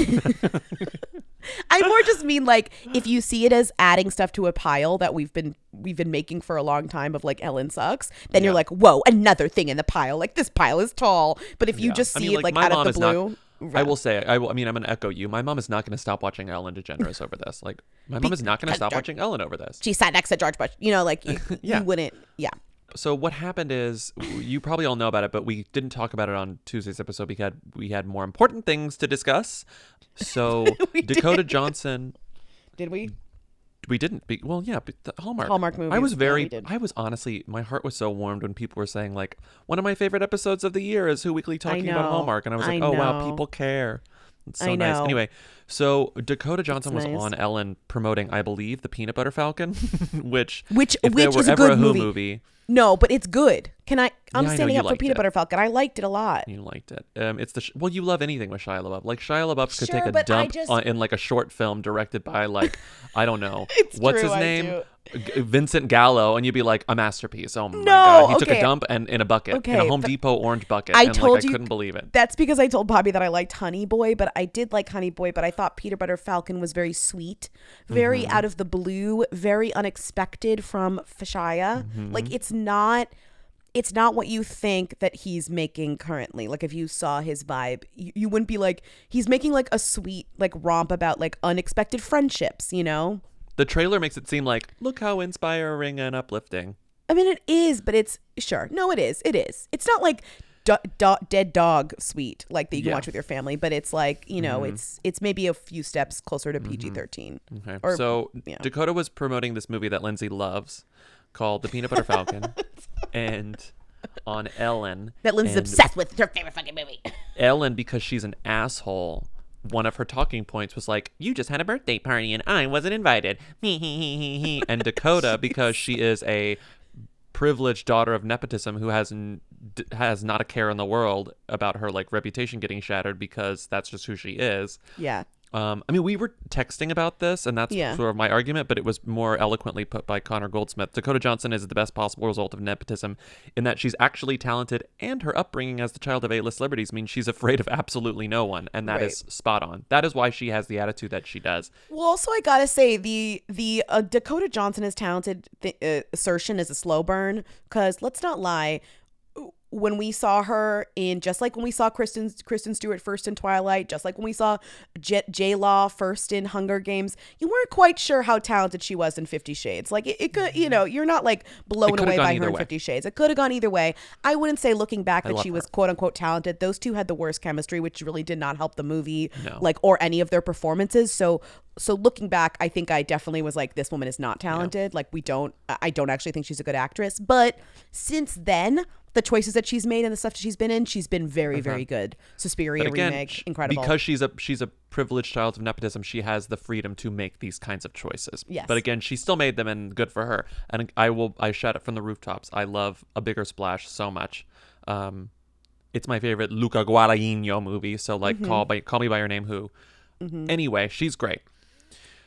I more just mean like if you see it as adding stuff to a pile that we've been we've been making for a long time of like Ellen sucks, then you're like, whoa, another thing in the pile. Like this pile is tall. But if you Yeah. just I see mean, it like out of the blue, not- blue, I will say, I, will, I mean, I'm gonna echo you. My mom is not gonna stop watching Ellen DeGeneres over this. Like, my mom is not gonna stop George- watching Ellen over this. she sat next to George Bush. You know, like you, Yeah. you wouldn't. Yeah. So what happened is, you probably all know about it, but we didn't talk about it on Tuesday's episode because we had more important things to discuss. So Dakota Johnson, Did we? We didn't. Be, well, yeah, but the Hallmark. Hallmark I was very. did. I was honestly, my heart was so warmed when people were saying like, one of my favorite episodes of the year is Who Weekly talking about. Hallmark, and I was I like, oh wow, people care. It's so I nice. know. Anyway, so Dakota Johnson was on Ellen promoting, I believe, the Peanut Butter Falcon, which Which if which is a good a Who movie. movie, No, but it's good. Can I? I'm Yeah, standing you up for Peanut it. Butter Falcon. I liked it a lot. You liked it. Um, it's the sh- well, you love anything with Shia LaBeouf. Like Shia LaBeouf could Sure, take a dump just- on, in like a short film directed by like I don't know what's true, his I name, Vincent Gallo, and you'd be like a masterpiece. Oh my No, god, he took a dump and in a bucket, okay. in Okay, a Home Depot orange bucket. I and told like, you I couldn't believe it. That's because I told Bobby that I liked Honey Boy, but I did like Honey Boy, but I thought Peter Butter Falcon was very sweet, very Mm-hmm. out of the blue, very unexpected from Fashaya. Mm-hmm. Like it's not it's not what you think that he's making currently. Like if you saw his vibe, you, you wouldn't be like he's making like a sweet like romp about like unexpected friendships, you know? The trailer makes it seem like look how inspiring and uplifting. I mean, it is, but it's sure. No, it is. It is. It's not like do- do- dead dog sweet like that you can Yeah. watch with your family, but it's like you know, Mhm. it's it's maybe a few steps closer to PG thirteen. Okay. Or so yeah. Dakota was promoting this movie that Lindsay loves called The Peanut Butter Falcon. and on Ellen. That Lindsay's obsessed with. It's her favorite fucking movie. Ellen, because she's an asshole, one of her talking points was like, "You just had a birthday party and I wasn't invited." and Dakota, because she is a privileged daughter of nepotism who has n- d- has not a care in the world about her like reputation getting shattered because that's just who she is. Yeah. Um, I mean, we were texting about this, and that's Yeah. sort of my argument, but it was more eloquently put by Connor Goldsmith. Dakota Johnson is the best possible result of nepotism in that she's actually talented, and her upbringing as the child of A-list celebrities means she's afraid of absolutely no one, and that is Right. spot on. That is why she has the attitude that she does. Well, also I gotta say the the uh, Dakota Johnson is talented th- uh, assertion is a slow burn because let's not lie. When we saw her in, just like when we saw Kristen Kristen Stewart first in Twilight, just like when we saw J, J Law first in Hunger Games, you weren't quite sure how talented she was in Fifty Shades. Like it, it could, you know, you're not like blown away by her in way. Fifty Shades. It could have gone either way. I wouldn't say looking back that she her. was quote unquote talented. Those two had the worst chemistry, which really did not help the movie, No. like or any of their performances. So so looking back, I think I definitely was like, this woman is not talented. Like we don't, I don't actually think she's a good actress. But since then, the choices that she's made and the stuff that she's been in, she's been very, very good. Suspiria Uh-huh. Again, remake, incredible. Because she's a she's a privileged child of nepotism, she has the freedom to make these kinds of choices. Yes. But again, she still made them, and good for her. And I will I shout it from the rooftops. I love a bigger splash so much. Um, it's my favorite Luca Guadagnino movie. So like, Mhm. call by call me by your name, who. Mhm. Anyway, she's great.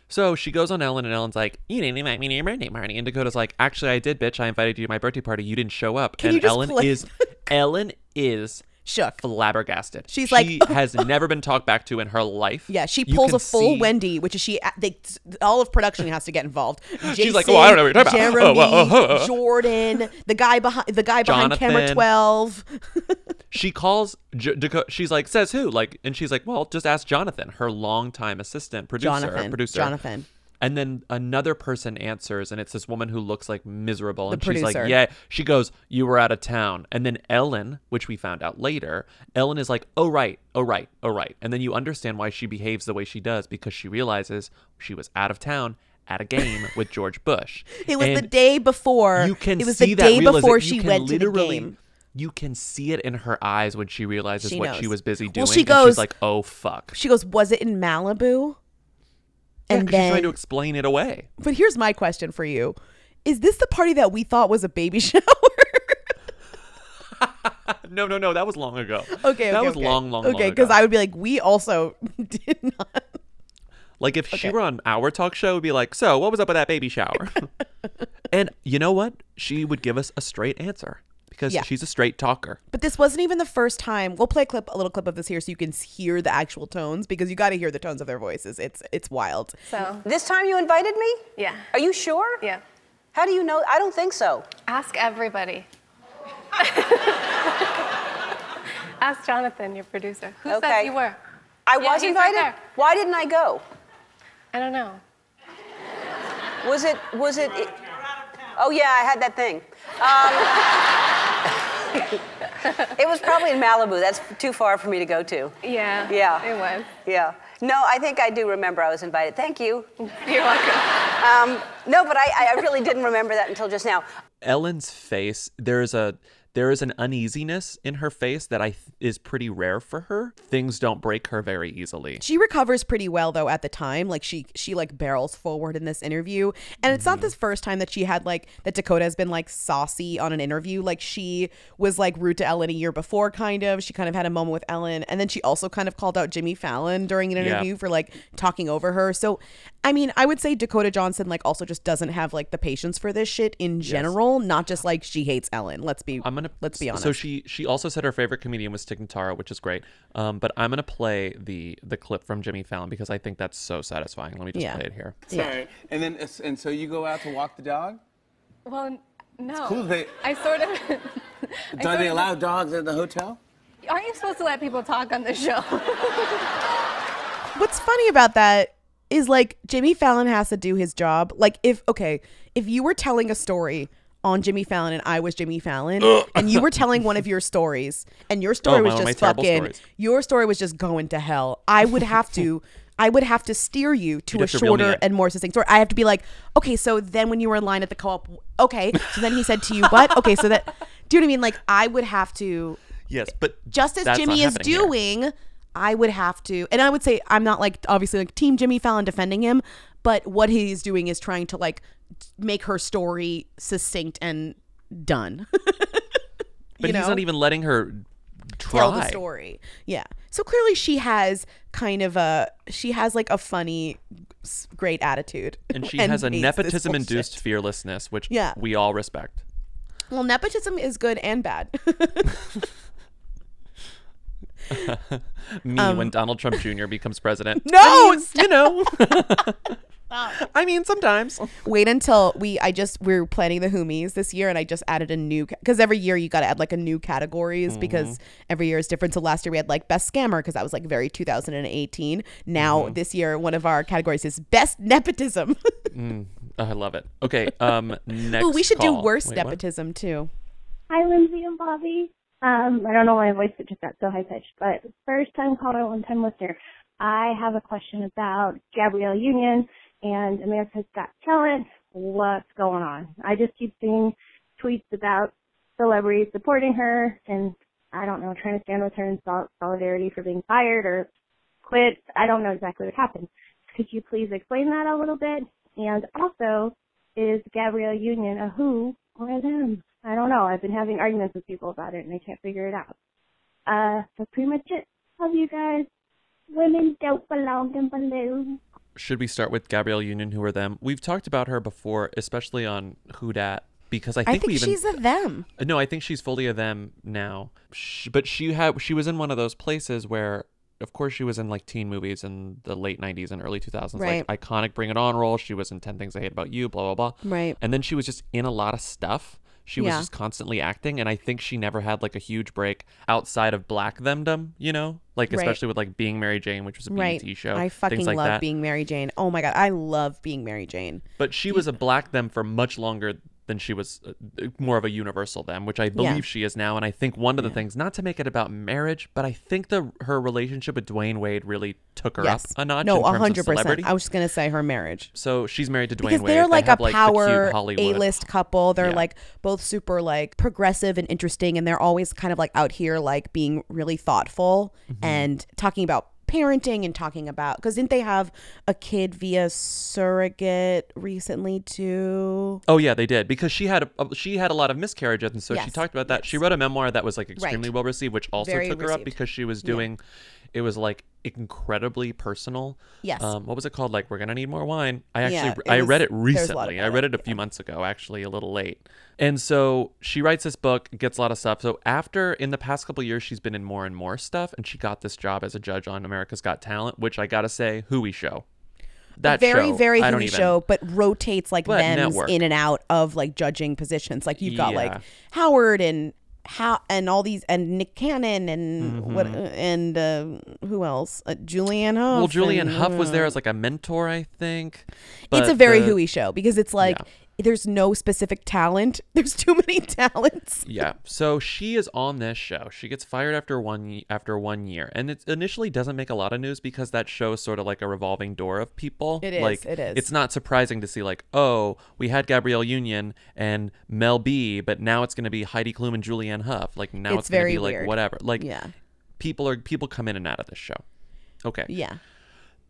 So she goes on Ellen, and Ellen's like, "You didn't invite me to your birthday party." And Dakota's like, "Actually, I did, bitch. I invited you to my birthday party. You didn't show up." Can and Ellen play- is Ellen is shook, flabbergasted. She's she like- has never been talked back to in her life. yeah, she You pulls can a full see- Wendy, which is she. They, all of production has to get involved. She's like, "Oh, I don't know what you're talking about. Jeremy, Oh, well, oh, oh, oh." Jordan, the guy behind the guy behind camera Jonathan. twelve. She calls J-. She's like, "Says who?" Like, and she's like, "Well, just ask Jonathan, her longtime assistant, producer, Jonathan, producer, Jonathan. And then another person answers, and it's this woman who looks like miserable. The and she's producer. like, Yeah. She goes, You were out of town. And then Ellen, which we found out later, Ellen is like, Oh, right. Oh, right. Oh, right. And then you understand why she behaves the way she does because she realizes she was out of town at a game with George Bush. It was the day before. You can it was see the that day before she went to the game. You can see it in her eyes when she realizes She what she was busy doing. Well, she and goes- she's like, "Oh fuck!" She goes, "Was it in Malibu?" Yeah, and 'cause she's trying to explain it away. but here's my question for you: Is this the party that we thought was a baby shower? No, no, no. That was long ago. okay, that okay, was okay. long, long, ago. Okay, because. I would be like, we also did not. Like if she were on our talk show, would be like, "So, what was up with that baby shower?" and you know what? She would give us a straight answer because Yeah. she's a straight talker. But this wasn't even the first time. We'll play a clip, a little clip of this here, so you can hear the actual tones because you got to hear the tones of their voices. It's it's wild. So this time you invited me? Yeah. Are you sure? Yeah. How do you know? I don't think so. Ask everybody. Ask Jonathan, your producer. Who Okay. said you were? I Yeah, was he's right invited. Why didn't I go? I don't know. Was it? Was it? it- oh yeah, I had that thing. Um, it was probably in Malibu. That's too far for me to go to. Yeah. Yeah. It was. Yeah. No, I think I do remember I was invited. Thank you. You're welcome. Um, no, but I, I really didn't remember that until just now. Ellen's face, there is a there is an uneasiness in her face that I th- is pretty rare for her. Things don't break her very easily. She recovers pretty well though at the time. Like she she like barrels forward in this interview. And it's Mm-hmm. not this first time that she had like that Dakota has been like saucy on an interview. Like she was like rude to Ellen a year before kind of. She kind of had a moment with Ellen and then she also kind of called out Jimmy Fallon during an Yeah. interview for like talking over her. So I mean, I would say Dakota Johnson like also just doesn't have like the patience for this shit in general, not just like she hates Ellen. Let's be I'm gonna let's be honest. So she she also said her favorite comedian was Tig Notaro, which is great. Um, but I'm gonna play the the clip from Jimmy Fallon because I think that's so satisfying. Let me just Yeah. play it here. Sorry. And then, and so you go out to walk the dog? Well, n- no. cool they- I sort of. I Do sort they allow dogs at the hotel? Aren't you supposed to let people talk on the show? What's funny about that is like Jimmy Fallon has to do his job. Like if okay, if you were telling a story on Jimmy Fallon and I was Jimmy Fallon and you were telling one of your stories and your story Oh, was my- my just terrible fucking your story was just going to hell. I would have to I would have to steer you to You'd a have to shorter and more succinct story. I have to be like, okay, so then when you were in line at the co-op, okay, so then he said to you, what? Okay, so that Do you know what I mean? Like I would have to Yes, but just as that's not Jimmy is doing, here. I would have to, and I would say I'm not like obviously like Team Jimmy Fallon defending him, but what he's doing is trying to like make her story succinct and done. But he's know? not even letting her try. tell the story. Yeah. So clearly she has kind of a she has like a funny great attitude. And she has a hates this nepetism bullshit. induced fearlessness, which Yeah. we all respect. Well, nepotism is good and bad. Me Um, when Donald Trump Jr. becomes president. No, I mean, you know. I mean, sometimes. Wait until we. I just we're planning the Whomies this year, and I just added a new because every year you got to add like a new categories because Mm-hmm. every year is different. So last year we had like best scammer because that was like very 2018. Now Mm-hmm. this year one of our categories is best nepotism. Mm, oh, I love it. Okay. Um. Next. Ooh, we should do worst Wait, what? nepotism too. Hi, Lindsay and Bobby. Um, I don't know why my voice just got so high pitched, but first time caller, one time listener. I have a question about Gabrielle Union and America's Got Talent. What's going on? I just keep seeing tweets about celebrities supporting her and I don't know, trying to stand with her in sol- solidarity for being fired or quit. I don't know exactly what happened. Could you please explain that a little bit? And also, is Gabrielle Union a who or a them? I don't know. I've been having arguments with people about it and I can't figure it out. Uh, that's pretty much it. Love you guys. Women don't belong in balloons. Should we start with Gabrielle Union, who are them? We've talked about her before, especially on Who Dat, because I I think, think we even she's a them. No, I think she's fully a them now. Sh but she had she was in one of those places where, of course, she was in like teen movies in the late '90s and early 2000s, Right. like iconic Bring It On role. She was in Ten Things I Hate About You, blah blah blah. Right. And then she was just in a lot of stuff. She was just constantly acting, and I think she never had like a huge break outside of Black Themdom. You know, like Right. especially with like Being Mary Jane, which was a Right. BET show. I fucking like love that. being Mary Jane. Oh my god, I love being Mary Jane. But she was a black them for much longer than she was uh, more of a universal them, which I believe Yeah. she is now. And I think one of the things, not to make it about marriage, but I think the her relationship with Dwyane Wade really took her yes. up a notch No, in terms hundred of celebrity. percent. I was just gonna say her marriage. so she's married to Dwyane because Wade. they're They like have, a like, power Hollywood. A-list couple. They're Yeah. like both super like progressive and interesting, and they're always kind of like out here like being really thoughtful Mm-hmm. and talking about parenting and talking about because didn't they have a kid via surrogate recently too? Oh yeah, they did because she had a, she had a lot of miscarriages, and so she talked about that. She wrote a memoir that was like extremely Right. well received, which also Very took her up because she was Yeah. It was like incredibly personal. Yes. Um, what was it called? Like we're gonna need more wine. I actually Yeah, I read it there's a lot recently. I read it a few months ago, actually, a little late. And so she writes this book, gets a lot of stuff. So after in the past couple years, she's been in more and more stuff, and she got this job as a judge on America's Got Talent, which I gotta say, Hooey show. That very show, very even- show, but rotates like them in and out of like judging positions. Like you've got like Howard and how and all these and Nick Cannon and what Mhm. and uh, who else? Uh, Julianne Hough. Well, Julianne and, Hough was there uh, as like a mentor, I think. it's a very the- Huey show because it's like there's no specific talent. There's too many talents. Yeah. So she is on this show. She gets fired after one after one year, and it initially doesn't make a lot of news because that show is sort of like a revolving door of people. It is, Like, it is. It's not surprising to see like, oh, we had Gabrielle Union and Mel B, but now it's going to be Heidi Klum and Julianne Hough. Like now It's it's, going to be like weird. whatever. Like Yeah. people are people come in and out of this show. Okay. Yeah.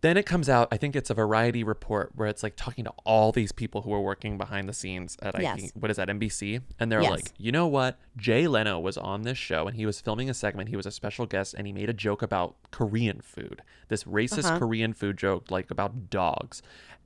Then it comes out, I think it's a variety report where it's like talking to all these people who are working behind the scenes at I Yes. think what is that, NBC? And they're Yes. like, you know what? Jay Leno was on this show and he was filming a segment. He was a special guest and he made a joke about Korean food. This racist Uh-huh. Korean food joke, like about dogs.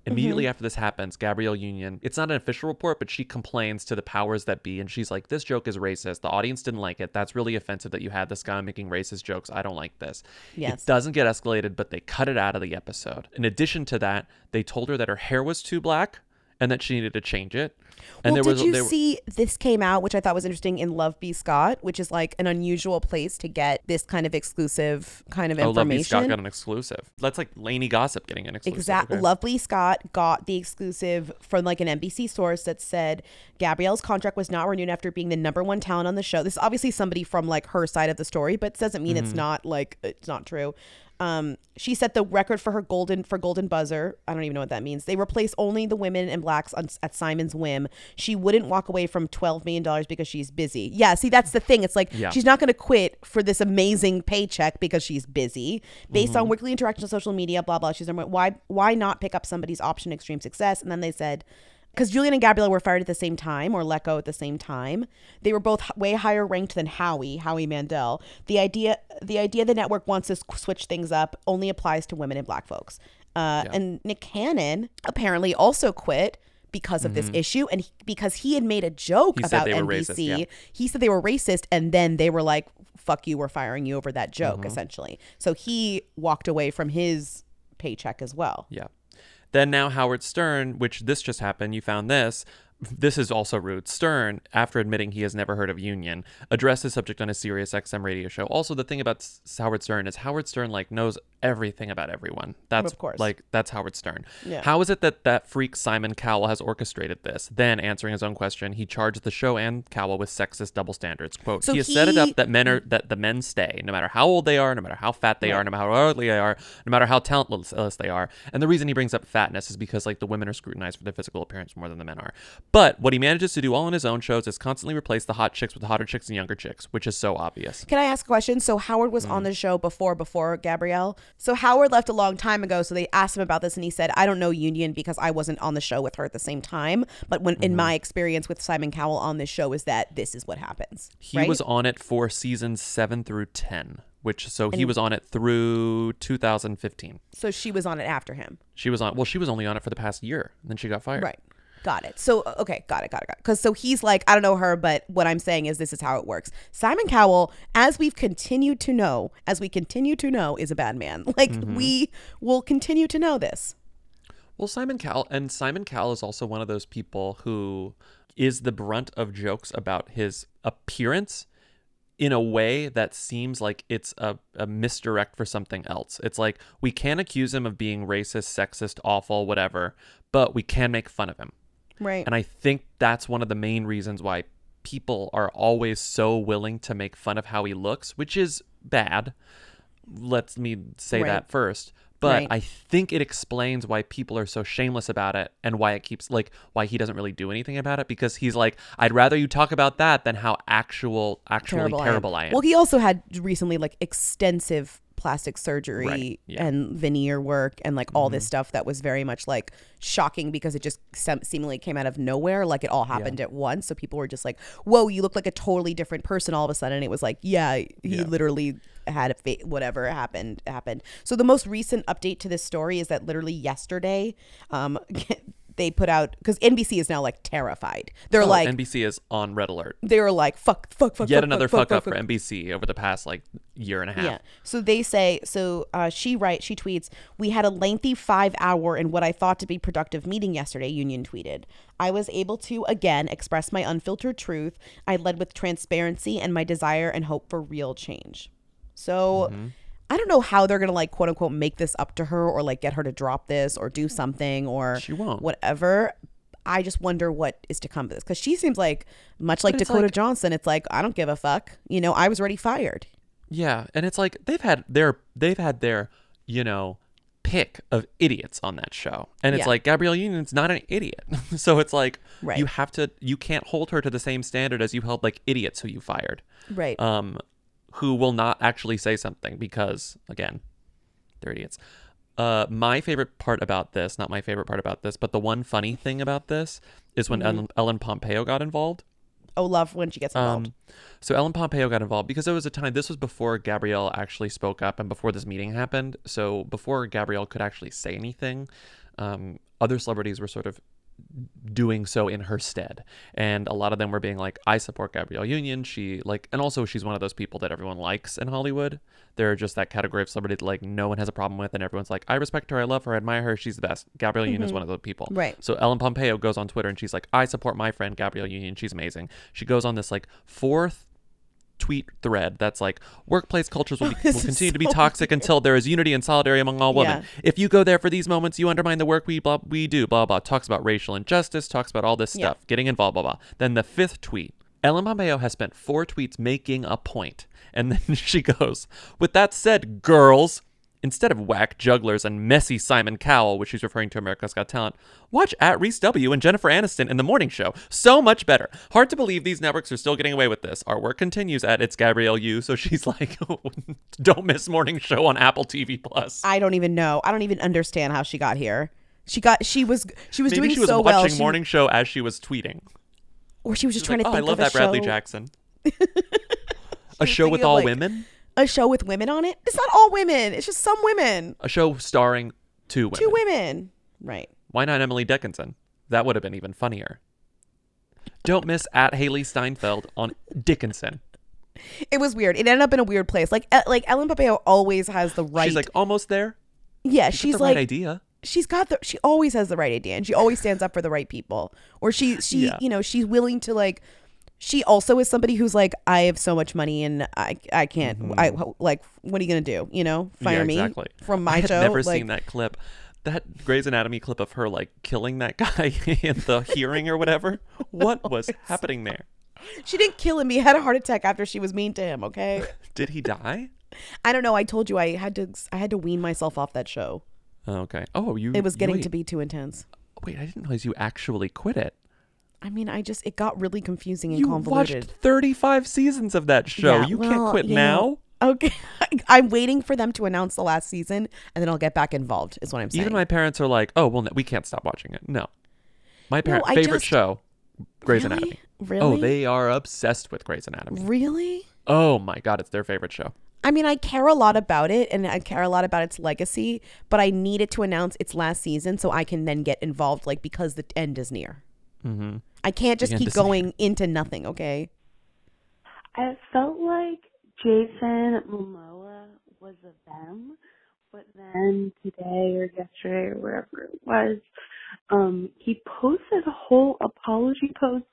Immediately Mhm. after this happens, Gabrielle Union, it's not an official report, but she complains to the powers that be and she's like, This joke is racist. The audience didn't like it. That's really offensive that you had this guy making racist jokes. I don't like this. Yes. It doesn't get escalated, but they cut it out of the episode. In addition to that, they told her that her hair was too black and that she needed to change it. And well, there did was you see this came out, which I thought was interesting in Love B Scott, which is like an unusual place to get this kind of exclusive kind of information. Oh, information. Scott got an exclusive. That's like Lainey Gossip getting an exclusive. Exactly. okay? Love B Scott got the exclusive from like an NBC source that said Gabrielle's contract was not renewed after being the number one talent on the show. This is obviously somebody from like her side of the story, but it doesn't mean it's Mhm. not like it's not true. Um, she set the record for her golden for golden buzzer. I don't even know what that means. They replace only the women and blacks on, at Simon's whim. She wouldn't walk away from twelve million dollars because she's busy. Yeah, see that's the thing. It's like Yeah. she's not going to quit for this amazing paycheck because she's busy. Based on Mhm. weekly interactions on social media, blah blah. She's like, why why not pick up somebody's option extreme success? And then they said. Because Julianne and Gabrielle were fired at the same time or let go at the same time, they were both way higher ranked than Howie, Howie Mandel. The idea, the idea the network wants to switch things up only applies to women and black folks. Uh, And Nick Cannon apparently also quit because of this Mhm. issue, and he, because he had made a joke He about NBC. yeah. He said they were racist, and then they were like, "Fuck you, we're firing you over that joke." Mhm. Essentially, so he walked away from his paycheck as well. Yeah. Then now Howard Stern, which this just happened, you found this. This is also rude. Stern, after admitting he has never heard of Union, addressed the subject on a Sirius XM radio show. Also, the thing about Howard Stern is Howard Stern like knows everything about everyone. That's Of course. like that's Howard Stern. Yeah. How is it that that freak Simon Cowell has orchestrated this? Then, answering his own question, he charged the show and Cowell with sexist double standards. Quote: So He has set it up that men are that the men stay, no matter how old they are, no matter how fat they Right. are, no matter how ugly they are, no matter how talentless they are. And the reason he brings up fatness is because like the women are scrutinized for their physical appearance more than the men are. But what he manages to do all on his own shows is constantly replace the hot chicks with hotter chicks and younger chicks, which is so obvious. Can I ask a question? So Howard was Mm. on the show before before Gabrielle. So Howard left a long time ago. So they asked him about this, and he said, "I don't know Union because I wasn't on the show with her at the same time. But when Mm-hmm. in my experience with Simon Cowell on this show is that this is what happens. He right? was on it for seasons 7 through 10, which so he was on it through 2015. so she was on it after him. She was on well, she was only on it for the past year, and then she got fired. Right. Got it. So okay, got it, got it, got it. Because so he's like, I don't know her, but what I'm saying is this is how it works. Simon Cowell, as we've continued to know, as we continue to know, is a bad man. Like Mhm. we will continue to know this. Well, Simon Cowell and Simon Cowell is also one of those people who is the brunt of jokes about his appearance in a way that seems like it's a, a misdirect for something else. It's like we can accuse him of being racist, sexist, awful, whatever, but we can make fun of him. Right. And I think that's one of the main reasons why people are always so willing to make fun of how he looks, which is bad. Let me say Right. that first. But Right. I think it explains why people are so shameless about it and why it keeps like why he doesn't really do anything about it because he's like I'd rather you talk about that than how actual actually terrible, I, am. Well, he also had recently like extensive plastic surgery Right, yeah. Mm-hmm. and veneer work and like all this stuff that was very much like shocking because it just sem- seemingly came out of nowhere. Like it all happened at once. So people were just like, whoa, you look like a totally different person all of a sudden. It was like, yeah, he Yeah. literally had a fa- whatever happened happened. So the most recent update to this story is that literally yesterday, um, they put out because NBC is now like terrified. They're Oh, like, NBC is on red alert. they were like, fuck, fuck, fuck, Yet fuck, another fuck, fuck, up fuck, for fuck. NBC over the past like year and a half. Yeah. So they say, so uh, she writes, she tweets, we had a lengthy five hour and what I thought to be productive meeting yesterday, Union tweeted. I was able to, again, express my unfiltered truth. I led with transparency and my desire and hope for real change. So Mm-hmm. I don't know how they're going to like, quote unquote, make this up to her or like get her to drop this or do something or She won't. whatever. I just wonder what is to come of this because she seems like, much like But it's Dakota like- Johnson, it's like, I don't give a fuck. You know, I was already fired. Yeah, and it's like they've had their they've had their, you know, pick of idiots on that show. And it's Yeah. like Gabrielle Union's not an idiot. so it's like Right. you have to you can't hold her to the same standard as you held like idiots who you fired. Right. Um who will not actually say something because again, they're idiots. Uh, my favorite part about this, not my favorite part about this, but the one funny thing about this is when Mhm. Ellen, Ellen Pompeo got involved. Oh, love when she gets involved. Um, so Ellen Pompeo got involved because there was a time. This was before Gabrielle actually spoke up and before this meeting happened. So before Gabrielle could actually say anything, um, other celebrities were sort of doing so in her stead, and a lot of them were being like, "I support Gabrielle Union." She like, and also she's one of those people that everyone likes in Hollywood. They're just that category of celebrity that like no one has a problem with, and everyone's like, "I respect her, I love her, I admire her, she's the best." Gabrielle Union is Mhm. one of those people. Right. So Ellen Pompeo goes on Twitter and she's like, I support my friend Gabrielle Union. She's amazing. She goes on this like fourth tweet thread that's like workplace cultures will, be, will continue to be so toxic until there is unity and solidarity among all women. Yeah. If you go there for these moments, you undermine the work we blah we do. Blah blah. Talks about racial injustice. Talks about all this Yeah. stuff. Getting involved. Blah blah. Then the fifth tweet. Ellen Pompeo has spent four tweets making a point, and then she goes, "With that said, girls." Instead of whack jugglers and messy Simon Cowell, which she's referring to America's Got Talent, watch at Reese W and Jennifer Aniston in the morning show. So much better. Hard to believe these networks are still getting away with this. Our work continues at It's Gabrielle U. so she's like, don't miss morning show on Apple TV Plus. I don't even know. I don't even understand how she got here. She got. She was. She was Maybe doing she was so watching well. She- morning show as she was tweeting. or she was just She's trying like, to oh, I love that Bradley show- Jackson. a show with all like- women? A show with women on it. It's not all women. It's just some women. A show starring two women. Two women. Right. Why not Emily Dickinson? That would have been even funnier. Don't miss at Hailee Steinfeld on Dickinson. It was weird. It ended up in a weird place. Like like Ellen Pompeo always has the right. She's like almost there. yeah, She's she's the like right idea. She's got the. She always has the right idea, and she always stands up for the right people. Or she she Yeah. you know she's willing to like. She also is somebody who's like, I have so much money and I I can't. I like. What are you gonna do? You know, fire Mm-hmm. yeah, me from my show. I had never like, seen that clip. That Grey's Anatomy clip of her like killing that guy in the hearing or whatever. What was happening there? She didn't kill him. He had a heart attack after she was mean to him. Okay. Did he die? I don't know. I told you I had to. I had to wean myself off that show. Oh, okay. Oh, you. It was getting wait, to be too intense. Wait, I didn't realize you actually quit it. I mean, I just it got really confusing and You convoluted. watched 35 seasons of that show. Yeah, you can't quit now. Okay, I'm waiting for them to announce the last season, and then I'll get back involved. Is what I'm saying. Even my parents are like, "Oh, well, no, we can't stop watching it." No, my parent I favorite just- show, Grey's Really? Anatomy. Oh, they are obsessed with Grey's Anatomy. really? Oh my god, it's their favorite show. I mean, I care a lot about it, and I care a lot about its legacy, but I need it to announce its last season so I can then get involved, like because the end is near. Mm-hmm. I can't just keep is near. going into nothing. Okay. I felt like Jason Momoa was a them, but then today or yesterday or wherever it was, um, he posted a whole apology post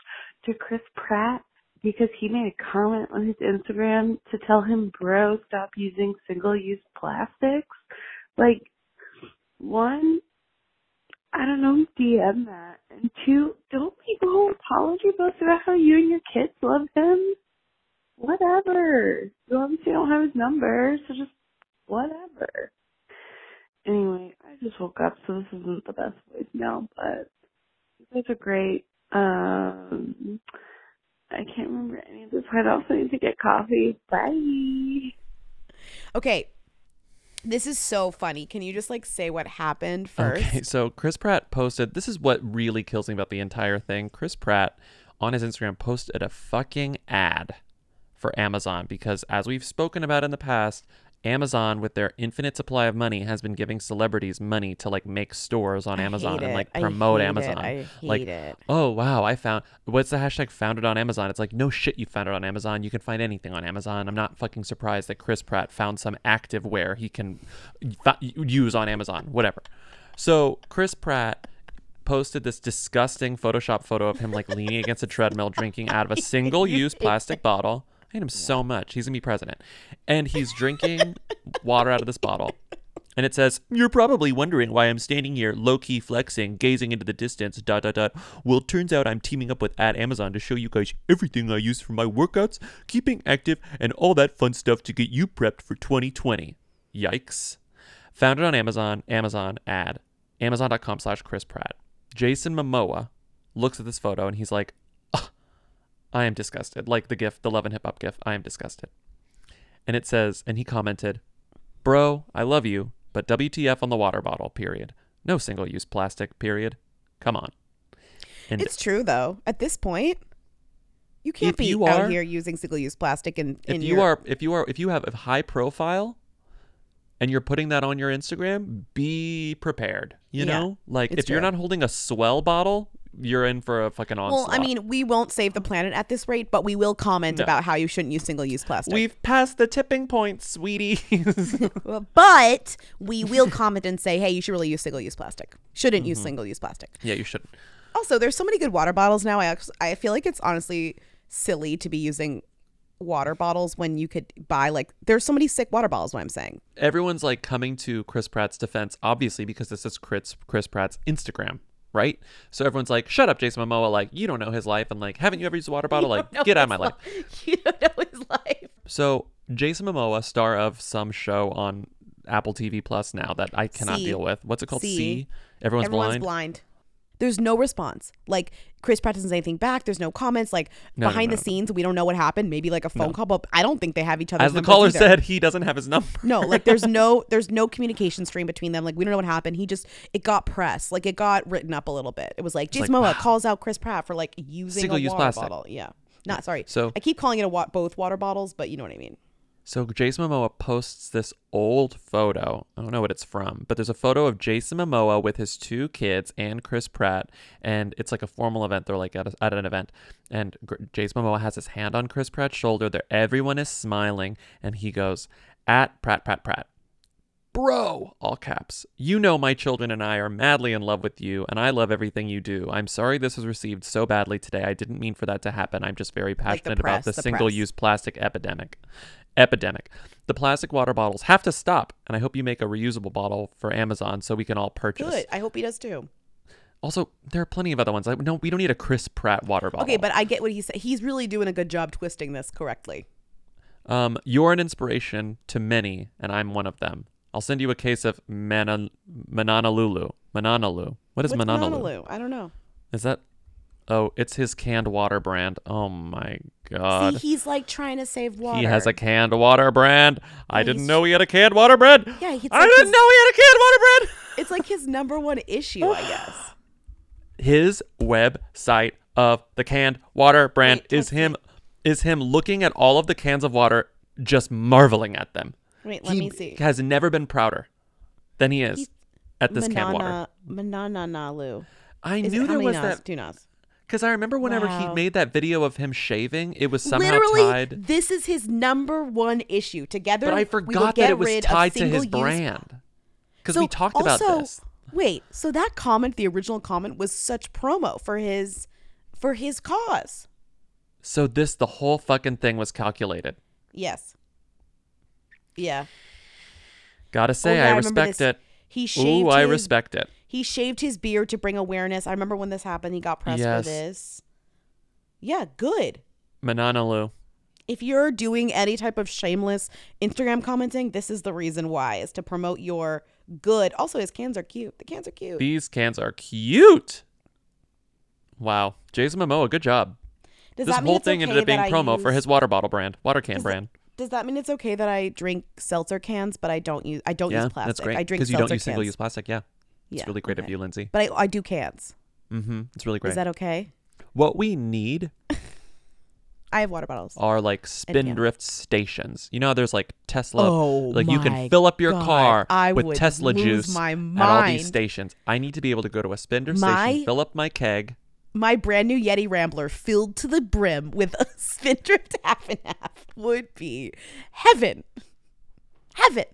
to Chris Pratt because he made a comment on his Instagram to tell him, bro, stop using single use plastics. Like, one, I don't know, DM that. And two, don't make a whole apology about how you and your kids love him. Whatever. You obviously don't have his number, so just whatever. Anyway, I just woke up, so this isn't the best voicemail, but you guys are great. Um, I can't remember any of this. I also need to get coffee. Bye. Okay. This is so funny. Can you just like say what happened first? Okay, so Chris Pratt posted. This is what really kills me about the entire thing. Chris Pratt on his Instagram posted a fucking ad for Amazon because, as we've spoken about in the past, Amazon, with their infinite supply of money, has been giving celebrities money to like make stores on I Amazon and like promote. Amazon. Like, it. oh wow, I found what's the hashtag found it on Amazon? It's like no shit, you found it on Amazon. You can find anything on Amazon. I'm not fucking surprised that Chris Pratt found some active wear he can fa- use on Amazon. Whatever. So Chris Pratt posted this disgusting Photoshop photo of him like leaning against a treadmill, drinking out of a single-use plastic bottle. I hate him so much. He's gonna be president, and he's drinking water out of this bottle. And it says, You're probably wondering why I'm standing here low key flexing, gazing into the distance, dot dot dot. Well, turns out I'm teaming up with at Amazon to show you guys everything I use for my workouts, keeping active, and all that fun stuff to get you prepped for 2020. Yikes. Founded on Amazon, Amazon ad, Amazon.com slash Chris Pratt. Jason Momoa looks at this photo and he's like, "Ugh, I am disgusted. Like the gif, the love and hip hop gif, I am disgusted. And it says, and he commented, Bro, I love you, but WTF on the water bottle, period. No single use plastic, period. Come on. And It's true though. At this point, you can't be you out are- here using single-use plastic in if you your are if you are if you have a high profile and you're putting that on your Instagram, be prepared. You Yeah, know? Like if you're not holding a swell bottle, you're in for a fucking onslaught. Well, I mean, we won't save the planet at this rate, but we will comment No. about how you shouldn't use single-use plastic. We've passed the tipping point, sweetie. but we will comment and say, "Hey, you should really use single-use plastic. Shouldn't use Mhm. single-use plastic." yeah, you shouldn't. Also, there's so many good water bottles now. I I feel like it's honestly silly to be using water bottles when you could buy like there's so many sick water bottles. What I'm saying. Everyone's like coming to Chris Pratt's defense, obviously, because this is Chris Chris Pratt's Instagram, right? So everyone's like, "Shut up, Jason Momoa! Like, you don't know his life, and like, haven't you ever used a water bottle? Like, get out of my his life." You don't know his life. So Jason Momoa, star of some show on Apple TV Plus now that I cannot See. deal with. What's it called? See. See. Everyone's, Everyone's blind. blind. There's no response. Like Chris Pratt doesn't say anything back. There's no comments. Like No, no, behind no. the scenes, we don't know what happened. Maybe like a phone No. call, but I don't think they have each other's As the caller either. said, he doesn't have his number. No, like there's no there's no communication stream between them. Like we don't know what happened. He just it got press. Like it got written up a little bit. It was like Jason like, Momoa wow. calls out Chris Pratt for like using Single-use a water plastic. bottle. Yeah. Not sorry. So- I keep calling it a wa- both water bottles, but you know what I mean. So Jason Momoa posts this old photo. I don't know what it's from, but there's a photo of Jason Momoa with his two kids and Chris Pratt, and it's like a formal event. They're like at, a, at an event, and Gr- Jason Momoa has his hand on Chris Pratt's shoulder. There, everyone is smiling, and he goes, "At Pratt, Pratt, Pratt." Bro, all caps. You know my children and I are madly in love with you, and I love everything you do. I'm sorry this was received so badly today. I didn't mean for that to happen. I'm just very Like passionate press, about the, the single-use plastic epidemic. Epidemic. The plastic water bottles have to stop, and I hope you make a reusable bottle for Amazon so we can all purchase. Good. I hope he does too. Also, there are plenty of other ones. Like, no, we don't need a Chris Pratt water bottle. Okay, but I get what he said. He's really doing a good job twisting this correctly. Um, you're an inspiration to many, and I'm one of them. I'll send you a case of Mana- Mananalulu. Mananalu. What is What's Mananalu? Mananalu? I don't know. Is that? Oh, it's his canned water brand. Oh my god. See, he's like trying to save water. He has a canned water brand. I didn't know he had a canned water brand. Yeah, it's I like didn't his- know he had a canned water brand. It's like his number one issue, I guess. His website of the canned water brand is him is him looking at all of the cans of water, just marveling at them. Wait, let he me see. Has never been prouder than he is at this canned water. Manana, Manananalu. I Is knew there was nas? that Two nas. Because I remember whenever Wow. he made that video of him shaving, it was somehow Literally, tied. this is his number one issue. Together, But I forgot that it was tied to his single-use- brand because So, we talked about also, this. Wait, so that comment, the original comment, was such promo for his for his cause. So this the whole fucking thing was calculated. Yes. Yeah. Gotta Oh, say, yeah, I remember respect this. it. He shaved Ooh, I respect it. He shaved his beard to bring awareness. I remember when this happened. He got pressed Yes. for this. Yeah, good. Mananalu. If you're doing any type of shameless Instagram commenting, this is the reason why is to promote your good. Also, his cans are cute. The cans are cute. These cans are cute. Wow, Jason Momoa, good job. Does this that mean whole thing ended okay up being that promo for his water bottle brand, water can Does that- brand. Does that mean it's okay that I drink seltzer cans, but I don't use I don't yeah, use plastic? that's great. I drink because you don't use single use plastic. Yeah, it's Yeah, really great of okay. you, Lindsay. But I, I do cans. Mm-hmm. It's really great. Is that okay? what we need I have water bottles. are like spindrift stations. You know, there's like Tesla. Oh like you can fill up your God. car I with Tesla juice my at all these stations. I need to be able to go to a spindrift My- station, fill up my keg. My brand new Yeti Rambler filled to the brim with a spindrift half and half would be heaven. Heaven.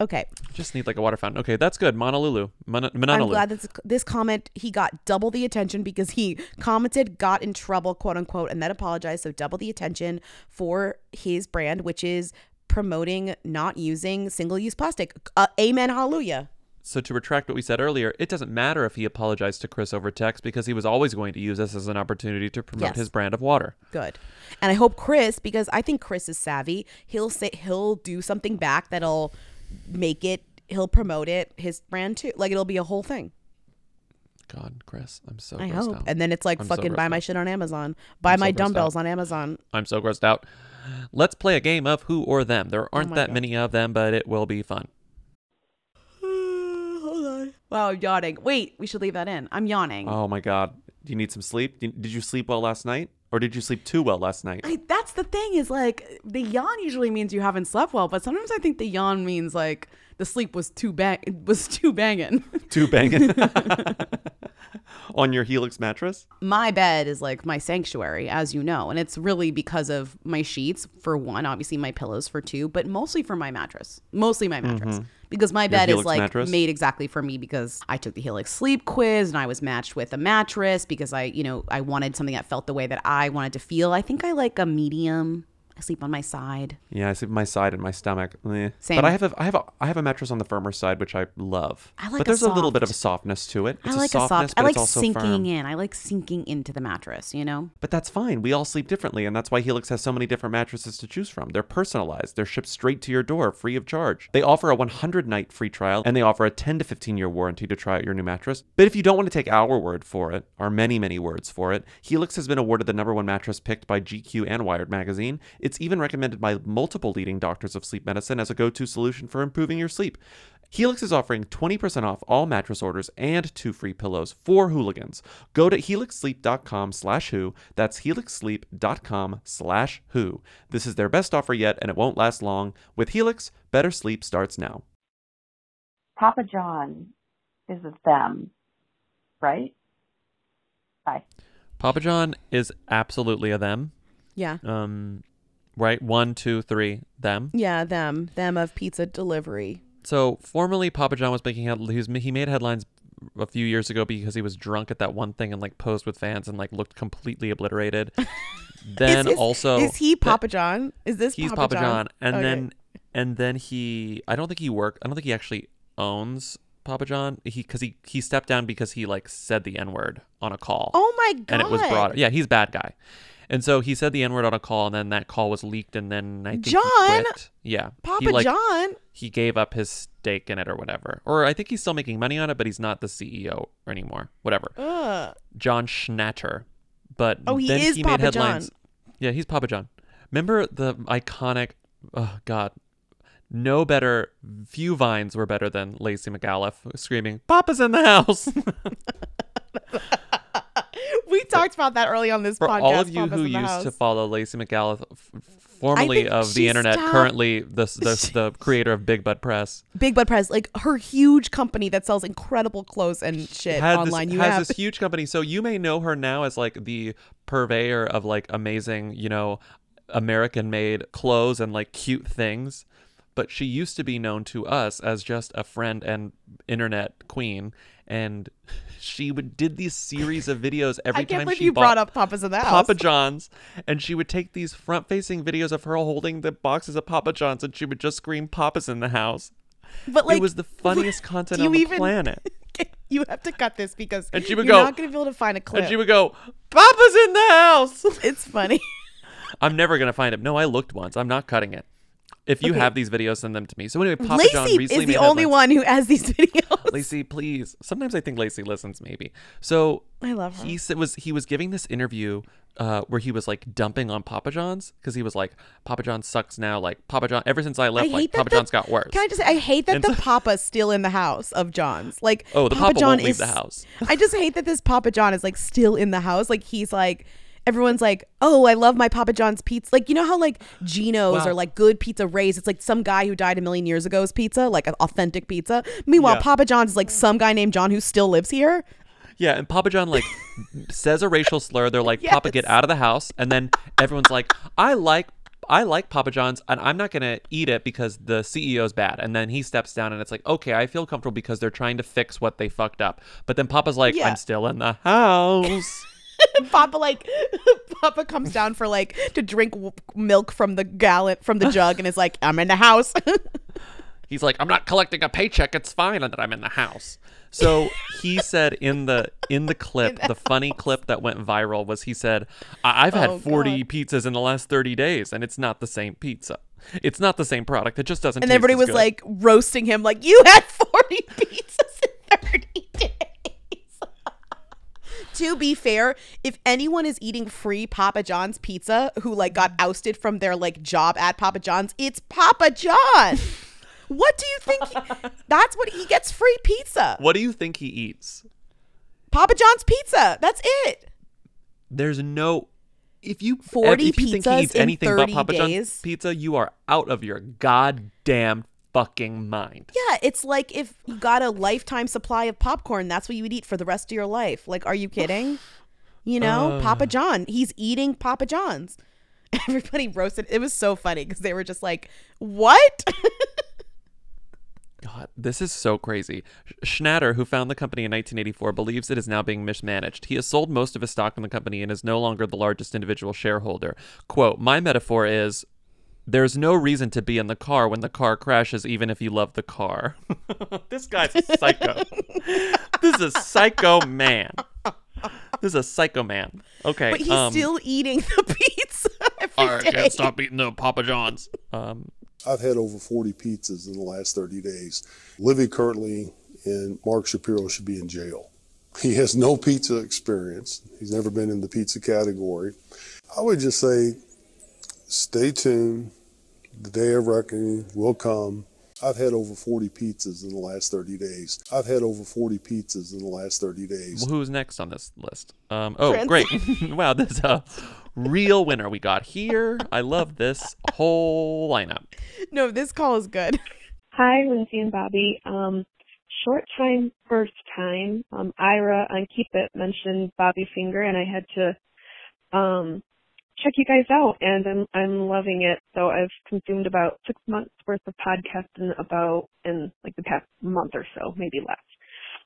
Okay. Just need like a water fountain. Okay, that's good. Monolulu. Mon- I'm glad that this, this comment he got double the attention because he commented, got in trouble, quote unquote, and then apologized. So double the attention for his brand, which is promoting not using single use plastic. Uh, amen, hallelujah. So to retract what we said earlier, it doesn't matter if he apologized to Chris over text because he was always going to use this as an opportunity to promote Yes. his brand of water. Good. And I hope Chris, because I think Chris is savvy, he'll say he'll do something back that'll make it. He'll promote it his brand too. Like it'll be a whole thing. God, Chris, I'm so. I hope. out. And then it's like I'm fucking grossed buy my shit on Amazon. Buy I'm my grossed dumbbells out. on Amazon. I'm so grossed out. Let's play a game of who or them. There aren't Oh that God. many of them, but it will be fun. Hold on. Wow, I'm yawning. Wait, we should leave that in. I'm yawning. Oh my God, do you need some sleep? Did you sleep well last night, or did you sleep too well last night? I, that's the thing is like the yawn usually means you haven't slept well, but sometimes I think the yawn means like the sleep was too bang was too banging. Too banging on your Helix mattress. my bed is like my sanctuary, as you know, and it's really because of my sheets for one, obviously my pillows for two, but mostly for my mattress. Mostly my mattress. Mhm. Because my Your bed is like mattress? made exactly for me because I took the Helix sleep quiz and I was matched with a mattress because I, you know, I wanted something that felt the way that I wanted to feel. I think I like a medium. I sleep on my side. Yeah, I sleep on my side and my stomach. Same. But I have a I have a I have a mattress on the firmer side, which I love. I like but a there's a, little bit of a softness to it. It's I like a a softness, soft. but I like sinking firm. in. I like sinking into the mattress. You know. But that's fine. We all sleep differently, and that's why Helix has so many different mattresses to choose from. They're personalized. They're shipped straight to your door, free of charge. They offer a 100 night free trial, and they offer a 10 to 15 year warranty to try out your new mattress. But if you don't want to take our word for it, our many, many words for it, Helix has been awarded the number one mattress picked by GQ and Wired magazine. It's even recommended by multiple leading doctors of sleep medicine as a go to solution for improving your sleep. Helix is offering 20% off all mattress orders and two free pillows for hooligans. Go to helixsleep.com slash who. That's helixsleep.com slash who. This is their best offer yet, and it won't last long. With Helix, better sleep starts now. Papa John is a them, right? Bye. Papa John is absolutely a them. Yeah. Um, right? One, two, three, them. Yeah, them. Them of pizza delivery. So formerly, Papa John was making head- he, was, he made headlines a few years ago because he was drunk at that one thing and like posed with fans and like looked completely obliterated. then Is- is- also is he Papa John? Is this Papa John? he's Papa Papa, John? and Okay. then and then he I don't think he worked I don't think he actually owns Papa John he because he he stepped down because he like said the n word on a call. Oh my god! And it was brought yeah he's bad guy. And so he said the N word on a call, and then that call was leaked, and then I think he quit. Yeah, Papa he, like, John? He gave up his stake in it or whatever, or I think he's still making money on it, but he's not the CEO anymore. Whatever. Ugh. John Schnatter, but Oh, he is he Papa headlines. John. Yeah, he's Papa John. Remember the iconic? Oh God, no better. Few vines were better than Lacey McAuliffe screaming, "Papa's in the house." we talked about that early on this For podcast. all of you who used house. to follow Lacey McAuliffe, f- formerly of the internet, stopped- currently the, the the creator of Big Bud Press, Big Bud Press, like her huge company that sells incredible clothes and shit had online. this, you has have this huge company. So you may know her now as like the purveyor of like amazing, you know, American made clothes and like cute things. But she used to be known to us as just a friend and internet queen. And she would did these series of videos every I can't time believe she you bought brought up Papa's in the house. Papa John's, and she would take these front-facing videos of her holding the boxes of Papa John's, and she would just scream "Papa's in the house." But like, it was the funniest content on the even- planet. you have to cut this because And she would you're go- not going to be able to find a clip. And she would go, "Papa's in the house." it's funny. I'm never gonna find it. No, I looked once. I'm not cutting it. If you Okay. have these videos, send them to me. So anyway, Papa John Lacey recently is the only headlines. one who has these videos. Lacey, please. Sometimes I think Lacey listens. Maybe. So I love her. He was he was giving this interview uh, where he was like dumping on Papa John's because he was like, Papa John sucks now. Like Papa John, ever since I left, I like Papa the- John's got worse. Can I just say I hate that And the so- Papa's still in the house of John's. Like Oh, the Papa, Papa John won't leave is the house. I just hate that this Papa John is like still in the house. Like he's like everyone's like, "Oh, I love my Papa John's pizza." Like you know how like Geno's Wow. or like good pizza Ray's, it's like some guy who died a million years ago's pizza, like an authentic pizza. Meanwhile, Yeah. Papa John's is like some guy named John who still lives here. Yeah, and Papa John like says a racial slur. They're like, "Papa, get out of the house," and then everyone's like, "I like." I like Papa John's and I'm not going to eat it because the CEO's bad. And then he steps down and it's like, okay, I feel comfortable because they're trying to fix what they fucked up. But then Papa's like, Yeah. I'm still in the house. Papa like Papa comes down for like to drink w- milk from the gallon from the jug and is like, "I'm in the house." He's like, I'm not collecting a paycheck. It's fine that I'm in the house. So he said in the in the clip, the funny clip that went viral was he said, I- I've had Oh, 40 pizzas in the last 30 days, and it's not the same pizza. It's not the same product. It just doesn't. and everybody as was good." like roasting him like you had 40 pizzas in 30 days to be fair if anyone is eating free papa john's pizza who like got mm. ousted from their like job at papa john's it's papa john what do you think he- that's what he gets free pizza "What do you think he eats?" papa john's pizza that's it There's no. If you 40 if you think pizzas he eats in anything but 30 Papa John's days? pizza, you are out of your goddamn fucking mind. yeah it's like if you got a lifetime supply of popcorn that's what you would eat for the rest of your life like are you kidding you know Ugh. papa john he's eating papa john's everybody roasted it was so funny because they were just like what God, this is so crazy. Schnatter, who found the company in 1984, believes it is now being mismanaged. He has sold most of his stock in the company and is no longer the largest individual shareholder. Quote, My metaphor is there's no reason to be in the car when the car crashes, even if you love the car. this guy's a psycho. this is a psycho man. This is a psycho man. Okay. But he's um, still eating the pizza every I day. can't stop eating the Papa John's. Um, I've had over 40 pizzas in the last 30 days. Living currently in Mark Shapiro should be in jail. He has no pizza experience. He's never been in the pizza category. I would just say stay tuned. The day of reckoning will come. I've had over 40 pizzas in the last 30 days. I've had over 40 pizzas in the last 30 days. Well, who's next on this list? Um, oh, Prince. great! wow, this is a real winner we got here. I love this whole lineup. No, this call is good. Hi, Lindsay and Bobby. Um, short time, first time. Um, Ira on Keep It mentioned Bobby Finger, and I had to um, check you guys out, and I'm I'm loving it. So I've consumed about six months worth of podcasting about in like the past month or so, maybe less.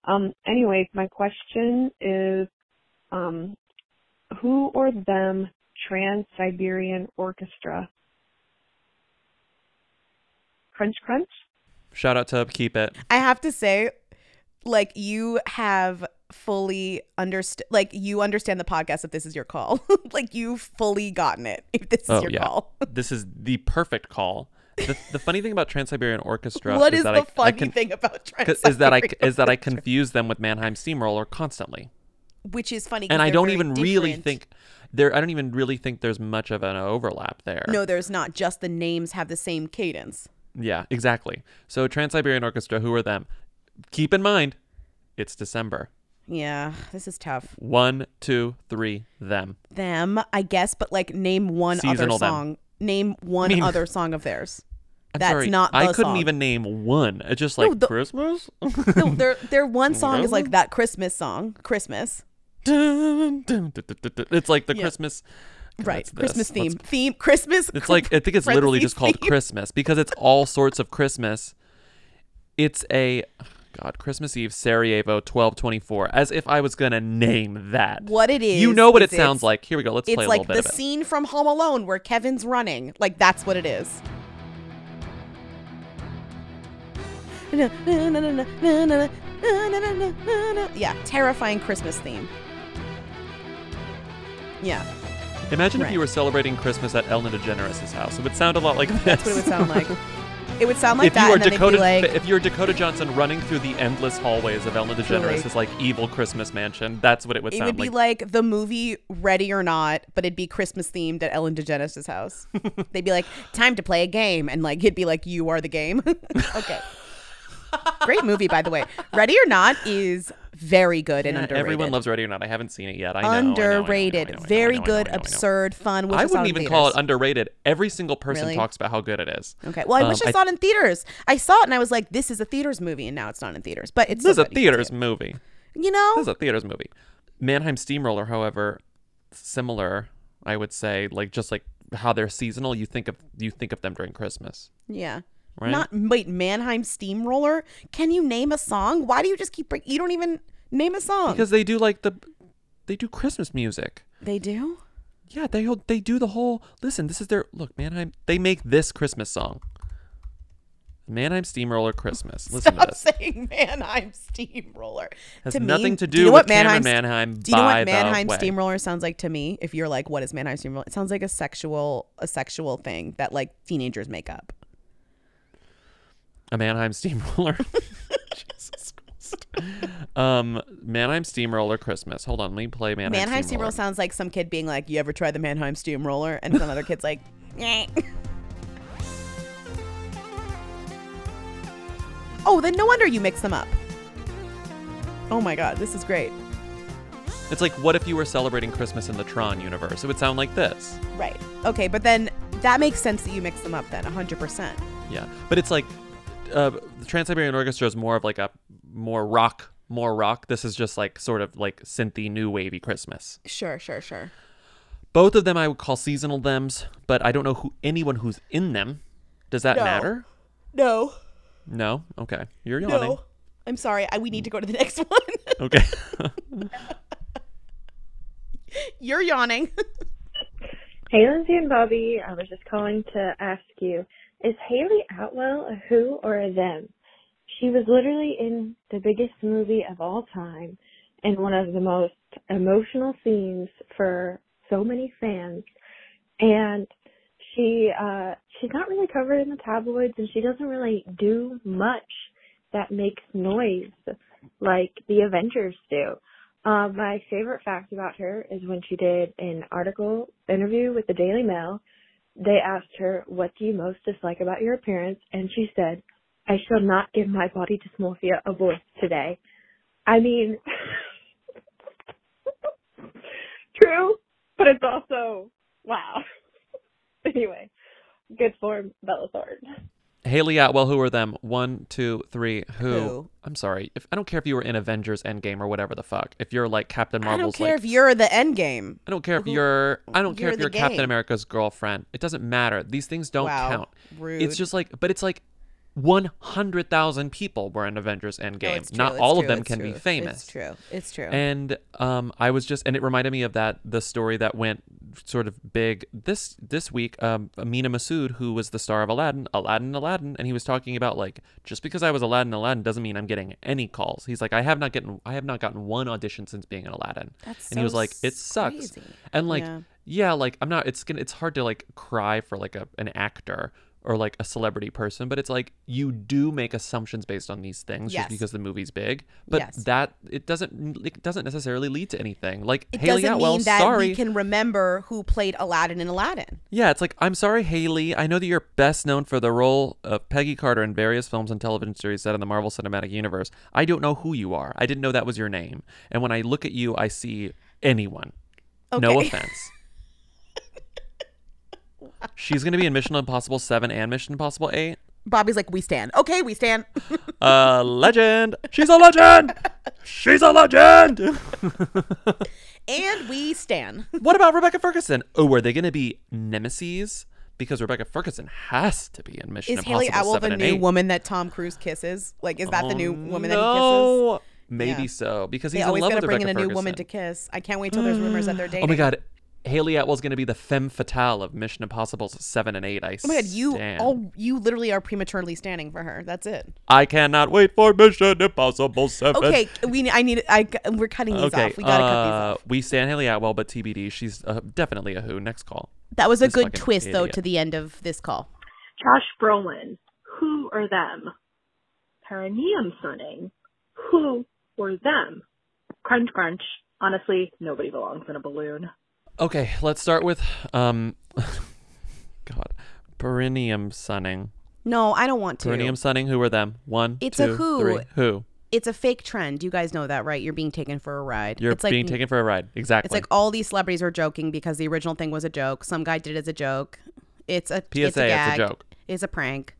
Um, anyways, my question is, um, who or them Trans Siberian Orchestra? Crunch Crunch. Shout out to Keep It. I have to say, like you have fully understood like you understand the podcast if this is your call. like you've fully gotten it if this is oh your yeah, call. this is the perfect call. The, the funny thing about Trans Siberian Orchestra What is is that the I, I funny can, thing about is that I Trans-Siberian is that I confuse them with Mannheim Steamroller constantly. Which is funny and I don't even really think there. I don't even really think there's much of an overlap there. No, there's not. Just the names have the same cadence. Yeah, exactly. So Trans Siberian Orchestra, who are them? Keep in mind, it's December. Yeah, this is tough. One, two, three, them. Them, I guess, but like name one Seasonal other them. song. Name one mean- other song of theirs. I'm That's sorry, not the I couldn't song. even name one. It's just No, like the- Christmas. no, their their one song is like that Christmas song, Christmas. Dun, dun, dun. It's like the Yeah. Christmas. Right, Christmas this. theme, Let's- theme, Christmas. It's like I think it's literally just called theme. Christmas because it's all sorts of Christmas. It's a God Christmas Eve Sarajevo twelve twenty four. As if I was gonna name that. What it is? You know what it sounds like. Here we go. Let's it's play a like little bit the of it. scene from Home Alone where Kevin's running. Like that's what it is. Yeah, terrifying Christmas theme. Yeah, Imagine if you were celebrating Christmas at Ellen DeGeneres' house. It would sound a lot like this. that's what it would sound like. It would sound like if that, you then Dakota, like, if you're Dakota Johnson running through the endless hallways of Ellen DeGeneres' Truly. like evil Christmas mansion, that's what it would it sound like. It would be like the movie Ready or Not, but it'd be Christmas themed at Ellen DeGeneres' house. They'd be like, "Time to play a game," and like it'd be like, "You are the game." okay. Great movie, by the way. Ready or Not is very good and underrated. Everyone loves Ready or Not. I haven't seen it yet. I know. I I I I underrated. I I very I I good, I absurd, fun. Wish I wouldn't even call it underrated. Every single person Really? talks about how good it is. Okay. Well, I wish Um, I saw it in theaters. I saw it and I was like, "This is a theaters movie," and now it's not in theaters. But it's This is a good. You can see theaters movie. You know, This is a theaters movie. Mannheim Steamroller, however, similar. I would say, like just like how they're seasonal. You think of you think of them during Christmas. Yeah. Right? Not wait, Mannheim Steamroller. Can you name a song? Why do you just keep bring, you don't even name a song? Because they do like the they do Christmas music. they do. Yeah, they they do the whole. Listen, this is their look. Mannheim. They make this Christmas song. Mannheim Steamroller Christmas. Listen Stop to this. saying Mannheim Steamroller. Has to nothing me, to do do you know with what Mannheim, Camryn Manheim Do you know what Mannheim. Steamroller sounds like to me? If you're like, what is Mannheim Steamroller? It sounds like a sexual a sexual thing that like teenagers make up. A Mannheim Steamroller. Jesus Christ. Um, Mannheim Steamroller Christmas. Hold on, let me play Mannheim, Mannheim Steamroller. Steamroller sounds like some kid being like, "You ever tried the Mannheim Steamroller?" And some other kid's like, "Nyeh." "Oh, then no wonder you mix them up." Oh my god, this is great. It's like, what if you were celebrating Christmas in the Tron universe? It would sound like this. Right. Okay, but then that makes sense that you mix them up then, 100%. Yeah, but it's like uh, the Trans Siberian Orchestra is more of like a more rock, more rock. This is just like sort of like synthy, new wavy Christmas. Sure, sure, sure. Both of them I would call seasonal thems, but I don't know who anyone who's in them. Does that No. matter? No. No. Okay. You're yawning. No. I'm sorry. I, we need to go to the next one. Okay. You're yawning. Hey, Lindsay and Bobby, I was just calling to ask you, is Hayley Atwell a who or a them? She was literally in the biggest movie of all time and one of the most emotional scenes for so many fans. And she, uh, she's not really covered in the tabloids and she doesn't really do much that makes noise like the Avengers do. Um, my favorite fact about her is when she did an article interview with the Daily Mail. They asked her, "What do you most dislike about your appearance?" and she said, "I shall not give my body dysmorphia a voice today." I mean, true, but it's also wow. anyway, good form, Bella Thorne. Hayley Atwell, who are them? One, two, three. Who? Who? I'm sorry. If I don't care if you were in Avengers Endgame or whatever the fuck. If you're like Captain Marvel's, I don't care like, if you're the Endgame. I don't care if you're. I don't care you're if you're Captain game. America's girlfriend. It doesn't matter. These things don't Wow, count. rude. It's just like, but it's like. 100,000 people were in Avengers Endgame. True, Not it's all true, of them it's can true, be famous. It's true. It's true. And um, I was just, and it reminded me of that the story that went sort of big this this week. Um, Amina Massoud, who was the star of Aladdin, Aladdin, Aladdin, and he was talking about like just because I was Aladdin, Aladdin doesn't mean I'm getting any calls. He's like, I have not gotten, I have not gotten one audition since being an Aladdin. That's and he was like, it sucks. crazy. And like, Yeah. yeah, like I'm not. It's gonna. It's hard to like cry for like a an actor. Or like a celebrity person, but it's like you do make assumptions based on these things Yes. just because the movie's big. But Yes. that it doesn't it doesn't necessarily lead to anything. Like it Hayley doesn't Atwell, mean that sorry. we can remember who played Aladdin in Aladdin. Yeah, it's like I'm sorry, Hayley. I know that you're best known for the role of Peggy Carter in various films and television series set in the Marvel Cinematic Universe. I don't know who you are. I didn't know that was your name. And when I look at you, I see anyone. No offense. She's gonna be in Mission Impossible Seven and Mission Impossible Eight. Bobby's like, we stand. Okay, we stand. A legend. She's a legend. She's a legend. and we stand. what about Rebecca Ferguson? Oh, are they gonna be nemesis? Because Rebecca Ferguson has to be in Mission Is Impossible Hayley Atwell the new Eight. woman that Tom Cruise kisses? Like, is that the new Oh, woman that he no. kisses? Maybe Yeah. so because They he's in always with bring Rebecca in a new woman to kiss. I can't wait till there's rumors that they're dating. Oh my god, Hayley Atwell's gonna be the femme fatale of Mission Impossible Seven and Eight. I Oh my god, you stand. oh you literally are prematurely standing for her. That's it. I cannot wait for Mission Impossible Seven. Okay, we I need I we're cutting these okay, off. We gotta cut these uh, off. We stand Hayley Atwell, but TBD. She's uh, definitely a who. Next call. That was a This good fucking twist though to the end of this call. Josh Brolin, who or them? Perineum sunning, who or them? Crunch crunch. Honestly, nobody belongs in a balloon. Okay, let's start with um, God, perineum sunning. No, I don't want to. Perineum sunning. Who are them? One, It's a who. three. Who? It's a fake trend. You guys know that, right? You're being taken for a ride. You're it's like, being taken for a ride. Exactly. It's like all these celebrities are joking because the original thing was a joke. Some guy did it as a joke. It's a it's PSA, a, it's a joke. It's a prank.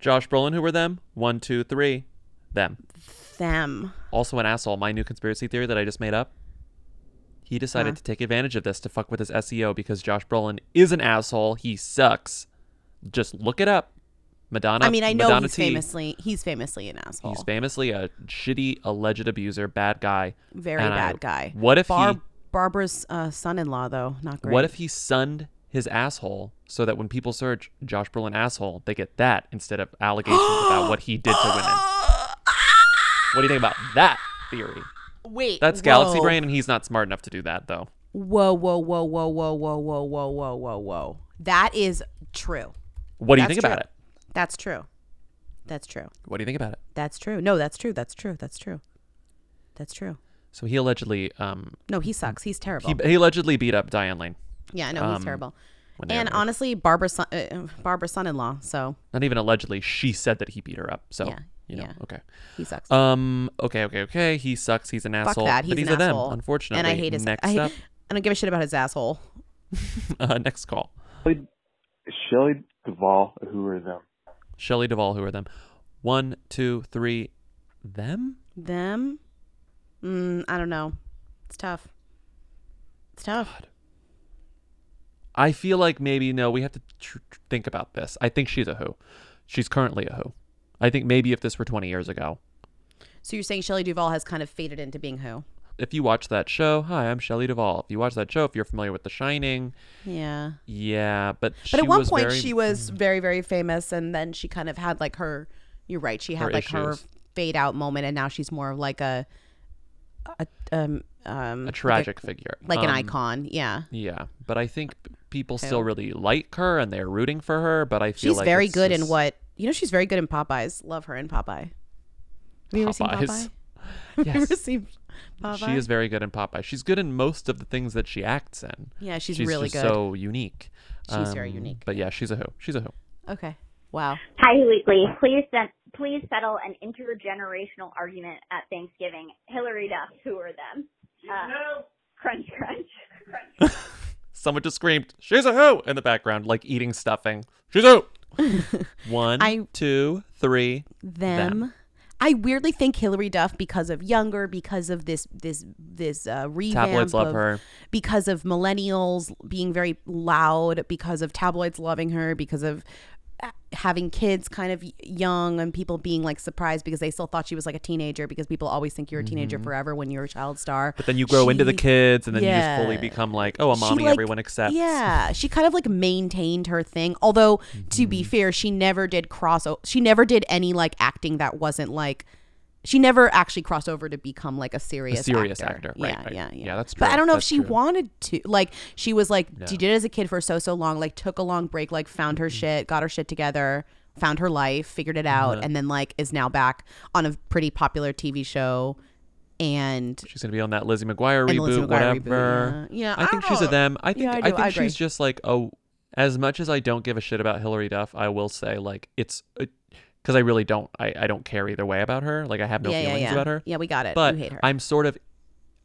Josh Brolin. Who were them? One, two, three. Them. Them. Also an asshole. My new conspiracy theory that I just made up. He decided Huh? to take advantage of this to fuck with his SEO because Josh Brolin is an asshole. He sucks. Just look it up. Madonna. I mean, I know Madonna he's T. famously he's famously an asshole. He's famously a shitty alleged abuser, bad guy. Very And I- bad guy. What if Bar- he? Barbra's uh, son-in-law though? Not great. What if he sunned his asshole so that when people search Josh Brolin asshole, they get that instead of allegations about what he did to women? What do you think about that theory? Wait. That's Galaxy. Brain, and he's not smart enough to do that, though. Whoa, whoa, whoa, whoa, whoa, whoa, whoa, whoa, whoa, whoa, whoa. That is true. What do you That's think about it? That's true. That's true. What do you think about it? That's true. No, that's true. That's true. That's true. That's true. So he allegedly, um, No, he sucks. He's terrible. he, he allegedly beat up Diane Lane. yeah, I know he's um, terrible. And honestly, Barbra's son, uh, Barbra's son-in-law. So Not even allegedly. She said that he beat her up. So Yeah, you know, yeah. okay. He sucks. Um. Okay. Okay. Okay. He sucks. He's an fuck asshole. that. He's but he's an a them, asshole. unfortunately. And I hate his. Next I, up, I don't give a shit about his asshole. uh, next call. Shelley Duvall, who are them? Shelley Duvall. Who are them? One, two, three. Them. Them. Mm, I don't know. It's tough. It's tough. I feel like maybe no. We have to tr- tr- think about this. I think she's a who. She's currently a who. I think maybe if this were 20 years ago. So you're saying Shelley Duvall has kind of faded into being who? If you watch that show, hi, I'm Shelley Duvall. If you watch that show, if you're familiar with The Shining, Yeah. yeah, but But at one point very- she was very very famous and then she kind of had like her you're right, she had Her like her fade out moment and now she's more of like a a um um a tragic figure, Like an Um, icon. Yeah. Yeah, but I think people still really like her and they're rooting for her. But I feel She's like very good in what you know she's very good in Popeyes. Love her in Popeye. Have you ever seen Popeyes. Popeye? Have you ever seen Popeye? She is very good in Popeye. She's good in most of the things that she acts in. Yeah, she's she's really just good. So unique. She's very Um, unique, But yeah, she's a who. She's a who. Okay. Wow. Hi, Weekly. Please set, please settle an intergenerational argument at Thanksgiving. Hilary Duff, who are them? Uh, crunch, crunch. Someone just screamed, "She's a who!" in the background, like eating stuffing. She's a who. One, I- two, three. them. I weirdly think Hilary Duff because of younger, because of this this this uh, revamp Tabloids love of- her. because of millennials being very loud, because of tabloids loving her, because of having kids kind of young and people being like surprised because they still thought she was like a teenager because people always think you're a teenager Mhm. forever when you're a child star. But then you grow into the kids, and then you just fully become like, oh, a She, mommy like- everyone accepts. Yeah, she kind of like maintained her thing. Although to Mm-hmm. be fair, she never did cross. She never did any like acting that wasn't like. She never actually crossed over to become like a serious serious actor. actor, right, Yeah, right. yeah, yeah. Yeah, that's But I don't know That's if she true. wanted to. Like she was like No. she did it as a kid for so so long. Like took a long break. Like found Mm-hmm. her shit, got her shit together, found her life, figured it out, Uh-huh. and then like is now back on a pretty popular TV show. And She's gonna be on that Lizzie McGuire reboot, Lizzie McGuire reboot, whatever. yeah. Yeah, I I think she's a them. I think Yeah, I I, think I she's just like oh, as much as I don't give a shit about Hilary Duff, I will say like it's because I really don't. I, I don't care either way about her. Like I have no Yeah, yeah, feelings yeah. about her. Yeah, we got it. But You hate her. I'm sort of,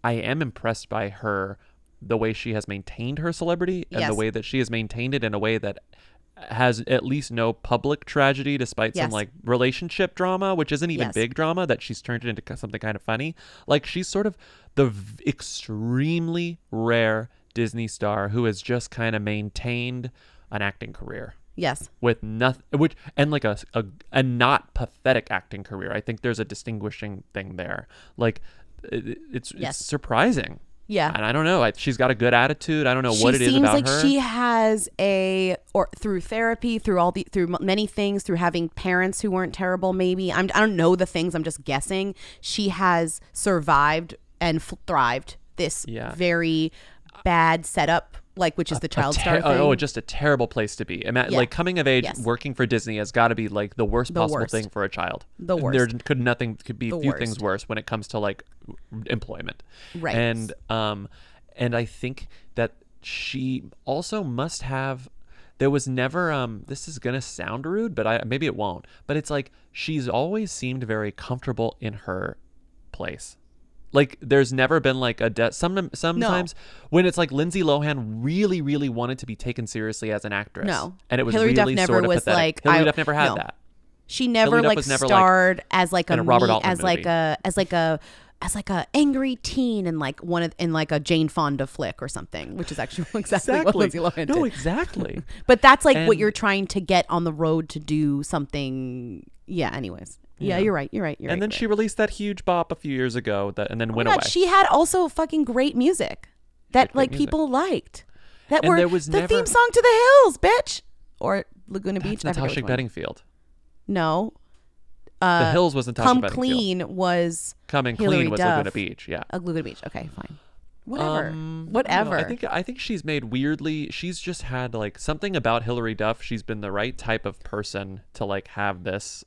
I am impressed by her, the way she has maintained her celebrity and Yes. the way that she has maintained it in a way that has at least no public tragedy despite Yes. some like relationship drama which isn't even Yes. big drama that she's turned it into something kind of funny like she's sort of the v- extremely rare disney star who has just kind of maintained an acting career Yes. with nothing which and like a, a a not pathetic acting career. I think there's a distinguishing thing there. Like it, it's Yes. it's surprising. Yeah. and i don't know. I, she's got a good attitude. I don't know she what it is It seems about like her. she has a or through therapy through all the through many things through having parents who weren't terrible maybe. I'm, i don't know the things. I'm just guessing. She has survived and f- thrived this Yeah. very bad setup like which is the child ter- star thing Oh, just a terrible place to be. Ima- Yeah. Like coming of age, Yes. working for Disney has got to be like the worst The possible worst. thing for a child. The worst. There could nothing could be The few worst. things worse when it comes to like employment. Right. And um, and I think that she also must have. There was never um. This is gonna sound rude, but I maybe it won't. But it's like she's always seemed very comfortable in her place. Like there's never been like a de- some sometimes when it's like Lindsay Lohan really really wanted to be taken seriously as an actress. No. and it was Hilary Duff really never sort of was pathetic. like, Hilary I- Duff never had no. that. she never like never, like, starred as like a, a Robert me- as like a as like a as like a angry teen and like one of in like a Jane Fonda flick or something, which is actually exactly, what Lindsay Lohan did. No, exactly. but that's like what you're trying to get on the road to do something. Yeah. Anyways. Yeah, you're right. You're right. You're and right. then she released that huge bop a few years ago that and then Oh went God, away. she had also fucking great music that great like music. people liked. That And were there was the never- theme song to the hills, bitch, or Laguna Beach. That's I forget Natasha. Bedingfield. No. Uh, the Hills was Natasha Come Bedingfield. Clean was Coming Hilary Clean was Duff. Laguna Beach, yeah. Uh, Laguna Beach. Okay, fine. Whatever. Um, Whatever. no, I think I think she's made weirdly. She's just had like something about Hilary Duff. She's been the right type of person to like have this,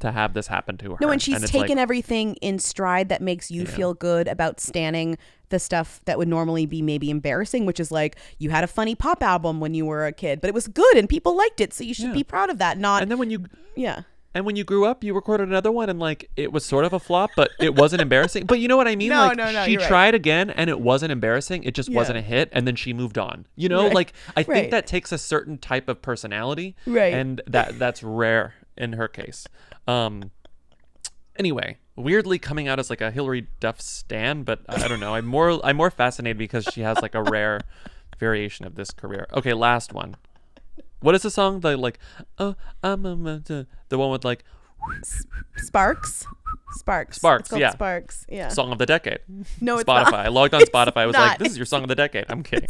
to have this happen to her. no, and she's it's taken like, everything in stride that makes you feel good about standing the stuff that would normally be maybe embarrassing, which is like you had a funny pop album when you were a kid, but it was good and people liked it, so you should be proud of that. Not and then when you yeah. And when you grew up, you recorded another one, and like it was sort of a flop, but it wasn't embarrassing. But you know what I mean? No, like no, no, she right. tried again, and it wasn't embarrassing. It just Yeah. wasn't a hit, and then she moved on. You know, Right. like I think that takes a certain type of personality, Right. And that that's rare in her case. Um. Anyway, weirdly coming out as like a Hilary Duff stan, but I I don't know. I'm more I'm more fascinated because she has like a rare variation of this career. Okay, last one. What is the song? The like, oh, I'm a, the the one with like, Sparks. Sparks. Sparks, yeah. Sparks. Yeah. Song of the decade. No, it's Spotify. not. I logged on Spotify. I was like, this is your song of the decade. I'm kidding.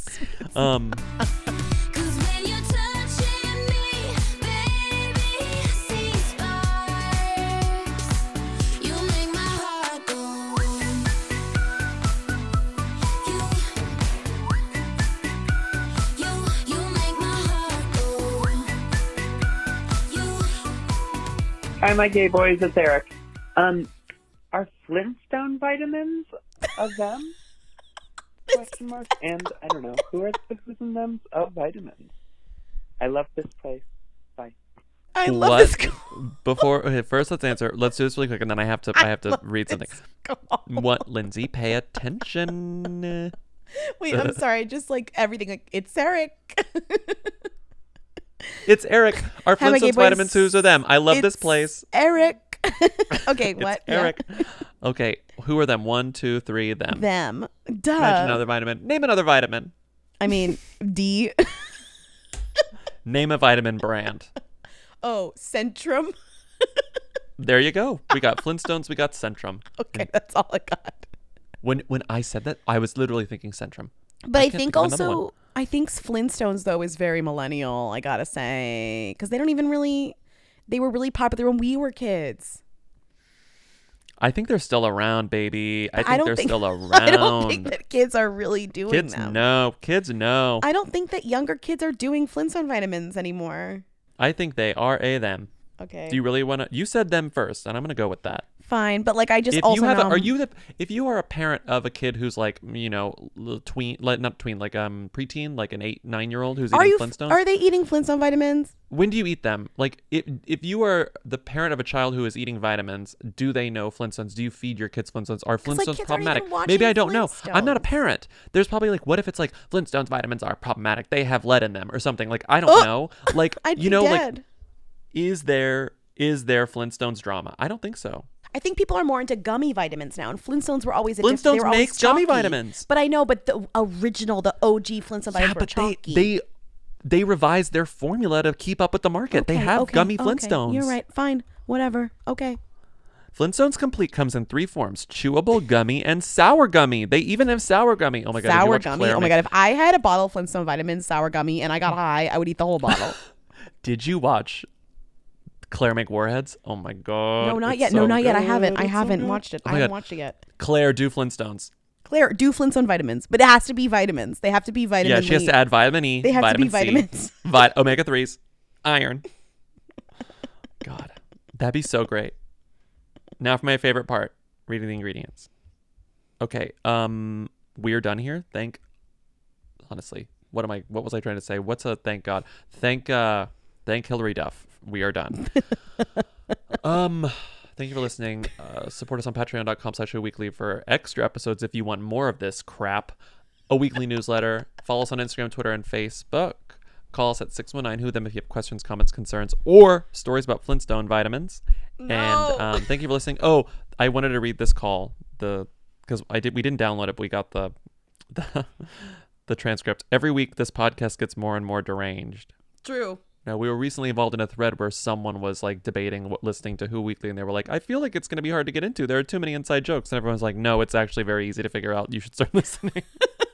Um, Hi, my gay boys. It's Eric. Um, are Flintstone vitamins of them? Question mark. And I don't know who are the who's in them of vitamins. I love this place. Bye. I love what? this. Before okay, first, let's answer. Let's do this really quick, and then I have to. I have to read something. What, Lindsay? Pay attention. Wait, I'm sorry. Just like everything. Like it's Eric. It's Eric. Our Flintstones vitamins. Who's are them? I love this place. Eric. okay, what? Yeah. Eric. Okay, who are them? One, two, three. Them. Them. Duh. Imagine another vitamin. Name another vitamin. I mean, D. Name a vitamin brand. oh, Centrum. There you go. We got Flintstones. We got Centrum. Okay, that's all I got. When when I said that, I was literally thinking Centrum. But I, can't think of another one. also, I think Flintstones though is very millennial. I gotta say, because they don't even really, they were really popular when we were kids. I think they're still around, baby. I think I they're think, still around. I don't think that kids are really doing kids them. know. Kids know. I don't think that younger kids are doing Flintstone vitamins anymore. I think they are a them. Okay. Do you really want to? You said them first, and I'm gonna go with that. Fine, but like I just if also you have, a, are you the? If you are a parent of a kid who's like, you know, tween, like not tween, like um preteen, like an eight, nine year old who's are eating Flintstones. are they eating Flintstone vitamins? when do you eat them? Like, if if you are the parent of a child who is eating vitamins, do they know Flintstones? Do you feed your kids Flintstones? Are Flintstones kids problematic? Maybe I don't know. I'm not a parent. There's probably like, what if it's like Flintstones vitamins are problematic? They have lead in them or something. Like, I don't Oh! know. Like, you know, dead. like, is there is there Flintstones drama? I don't think so. I think people are more into gummy vitamins now, and Flintstones were always a diff- they Flintstones were always makes gummy vitamins. But I know, but the original, the OG Flintstone vitamins were but they chalky. they they revised their formula to keep up with the market. they have okay, gummy okay. Flintstones. You're right. Fine. Whatever. Okay. Flintstones Complete comes in three forms: chewable gummy and sour gummy. They even have sour gummy. Oh my god! sour gummy. Claire oh my god! If I had a bottle of Flintstone vitamins, sour gummy, and I got high, I would eat the whole bottle. Did you watch Claire make warheads? Oh my god! no, not it's yet. so no, not yet. I good. haven't. I It's so haven't good. watched it. Oh I my haven't God. watched it yet. Claire, do Flintstones. Claire, do Flintstone vitamins, but it has to be vitamins. They have to be vitamin. yeah, she has E. to add vitamin E. They have to be vitamin C, vitamins. vi- omega threes, iron. God, that'd be so great. Now for my favorite part: reading the ingredients. Okay, um, we're done here. Thank. Honestly, what am I? What was I trying to say? What's a thank God? Thank uh, thank Hilary Duff. We are done. um. Thank you for listening. Uh, support us on patreon.com slash weekly for extra episodes if you want more of this crap. A weekly newsletter. Follow us on Instagram, Twitter, and Facebook. Call us at 619 Who Them if you have questions, comments, concerns, or stories about Flintstone vitamins. And um, thank you for listening. Oh, I wanted to read this call. The because I did we didn't download it, but we got the the, the transcript. Every week this podcast gets more and more deranged. True. Now, we were recently involved in a thread where someone was like debating what listening to Who Weekly, and they were like, I feel like it's going to be hard to get into. There are too many inside jokes. And everyone's like, no, it's actually very easy to figure out. You should start listening.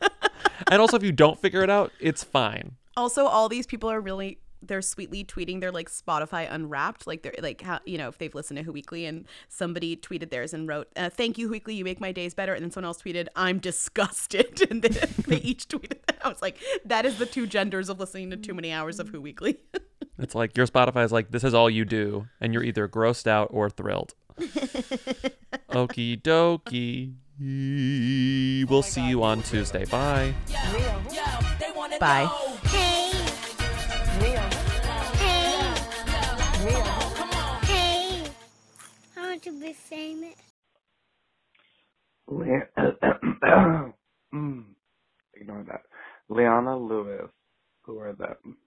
and also, if you don't figure it out, it's fine. Also, all these people are really they're sweetly tweeting their like Spotify Unwrapped, like they're like how you know if they've listened to Who Weekly and somebody tweeted theirs and wrote, uh, "Thank you Who Weekly, you make my days better," and then someone else tweeted, "I'm disgusted," and then they each tweeted that. I was like, that is the two genders of listening to too many hours of Who Weekly. It's like your Spotify is like, this is all you do, and you're either grossed out or thrilled. Okie dokie. We'll see you on Tuesday. Bye. Bye. To be famous. Mm, ignore that. Leona Lewis. Who are them?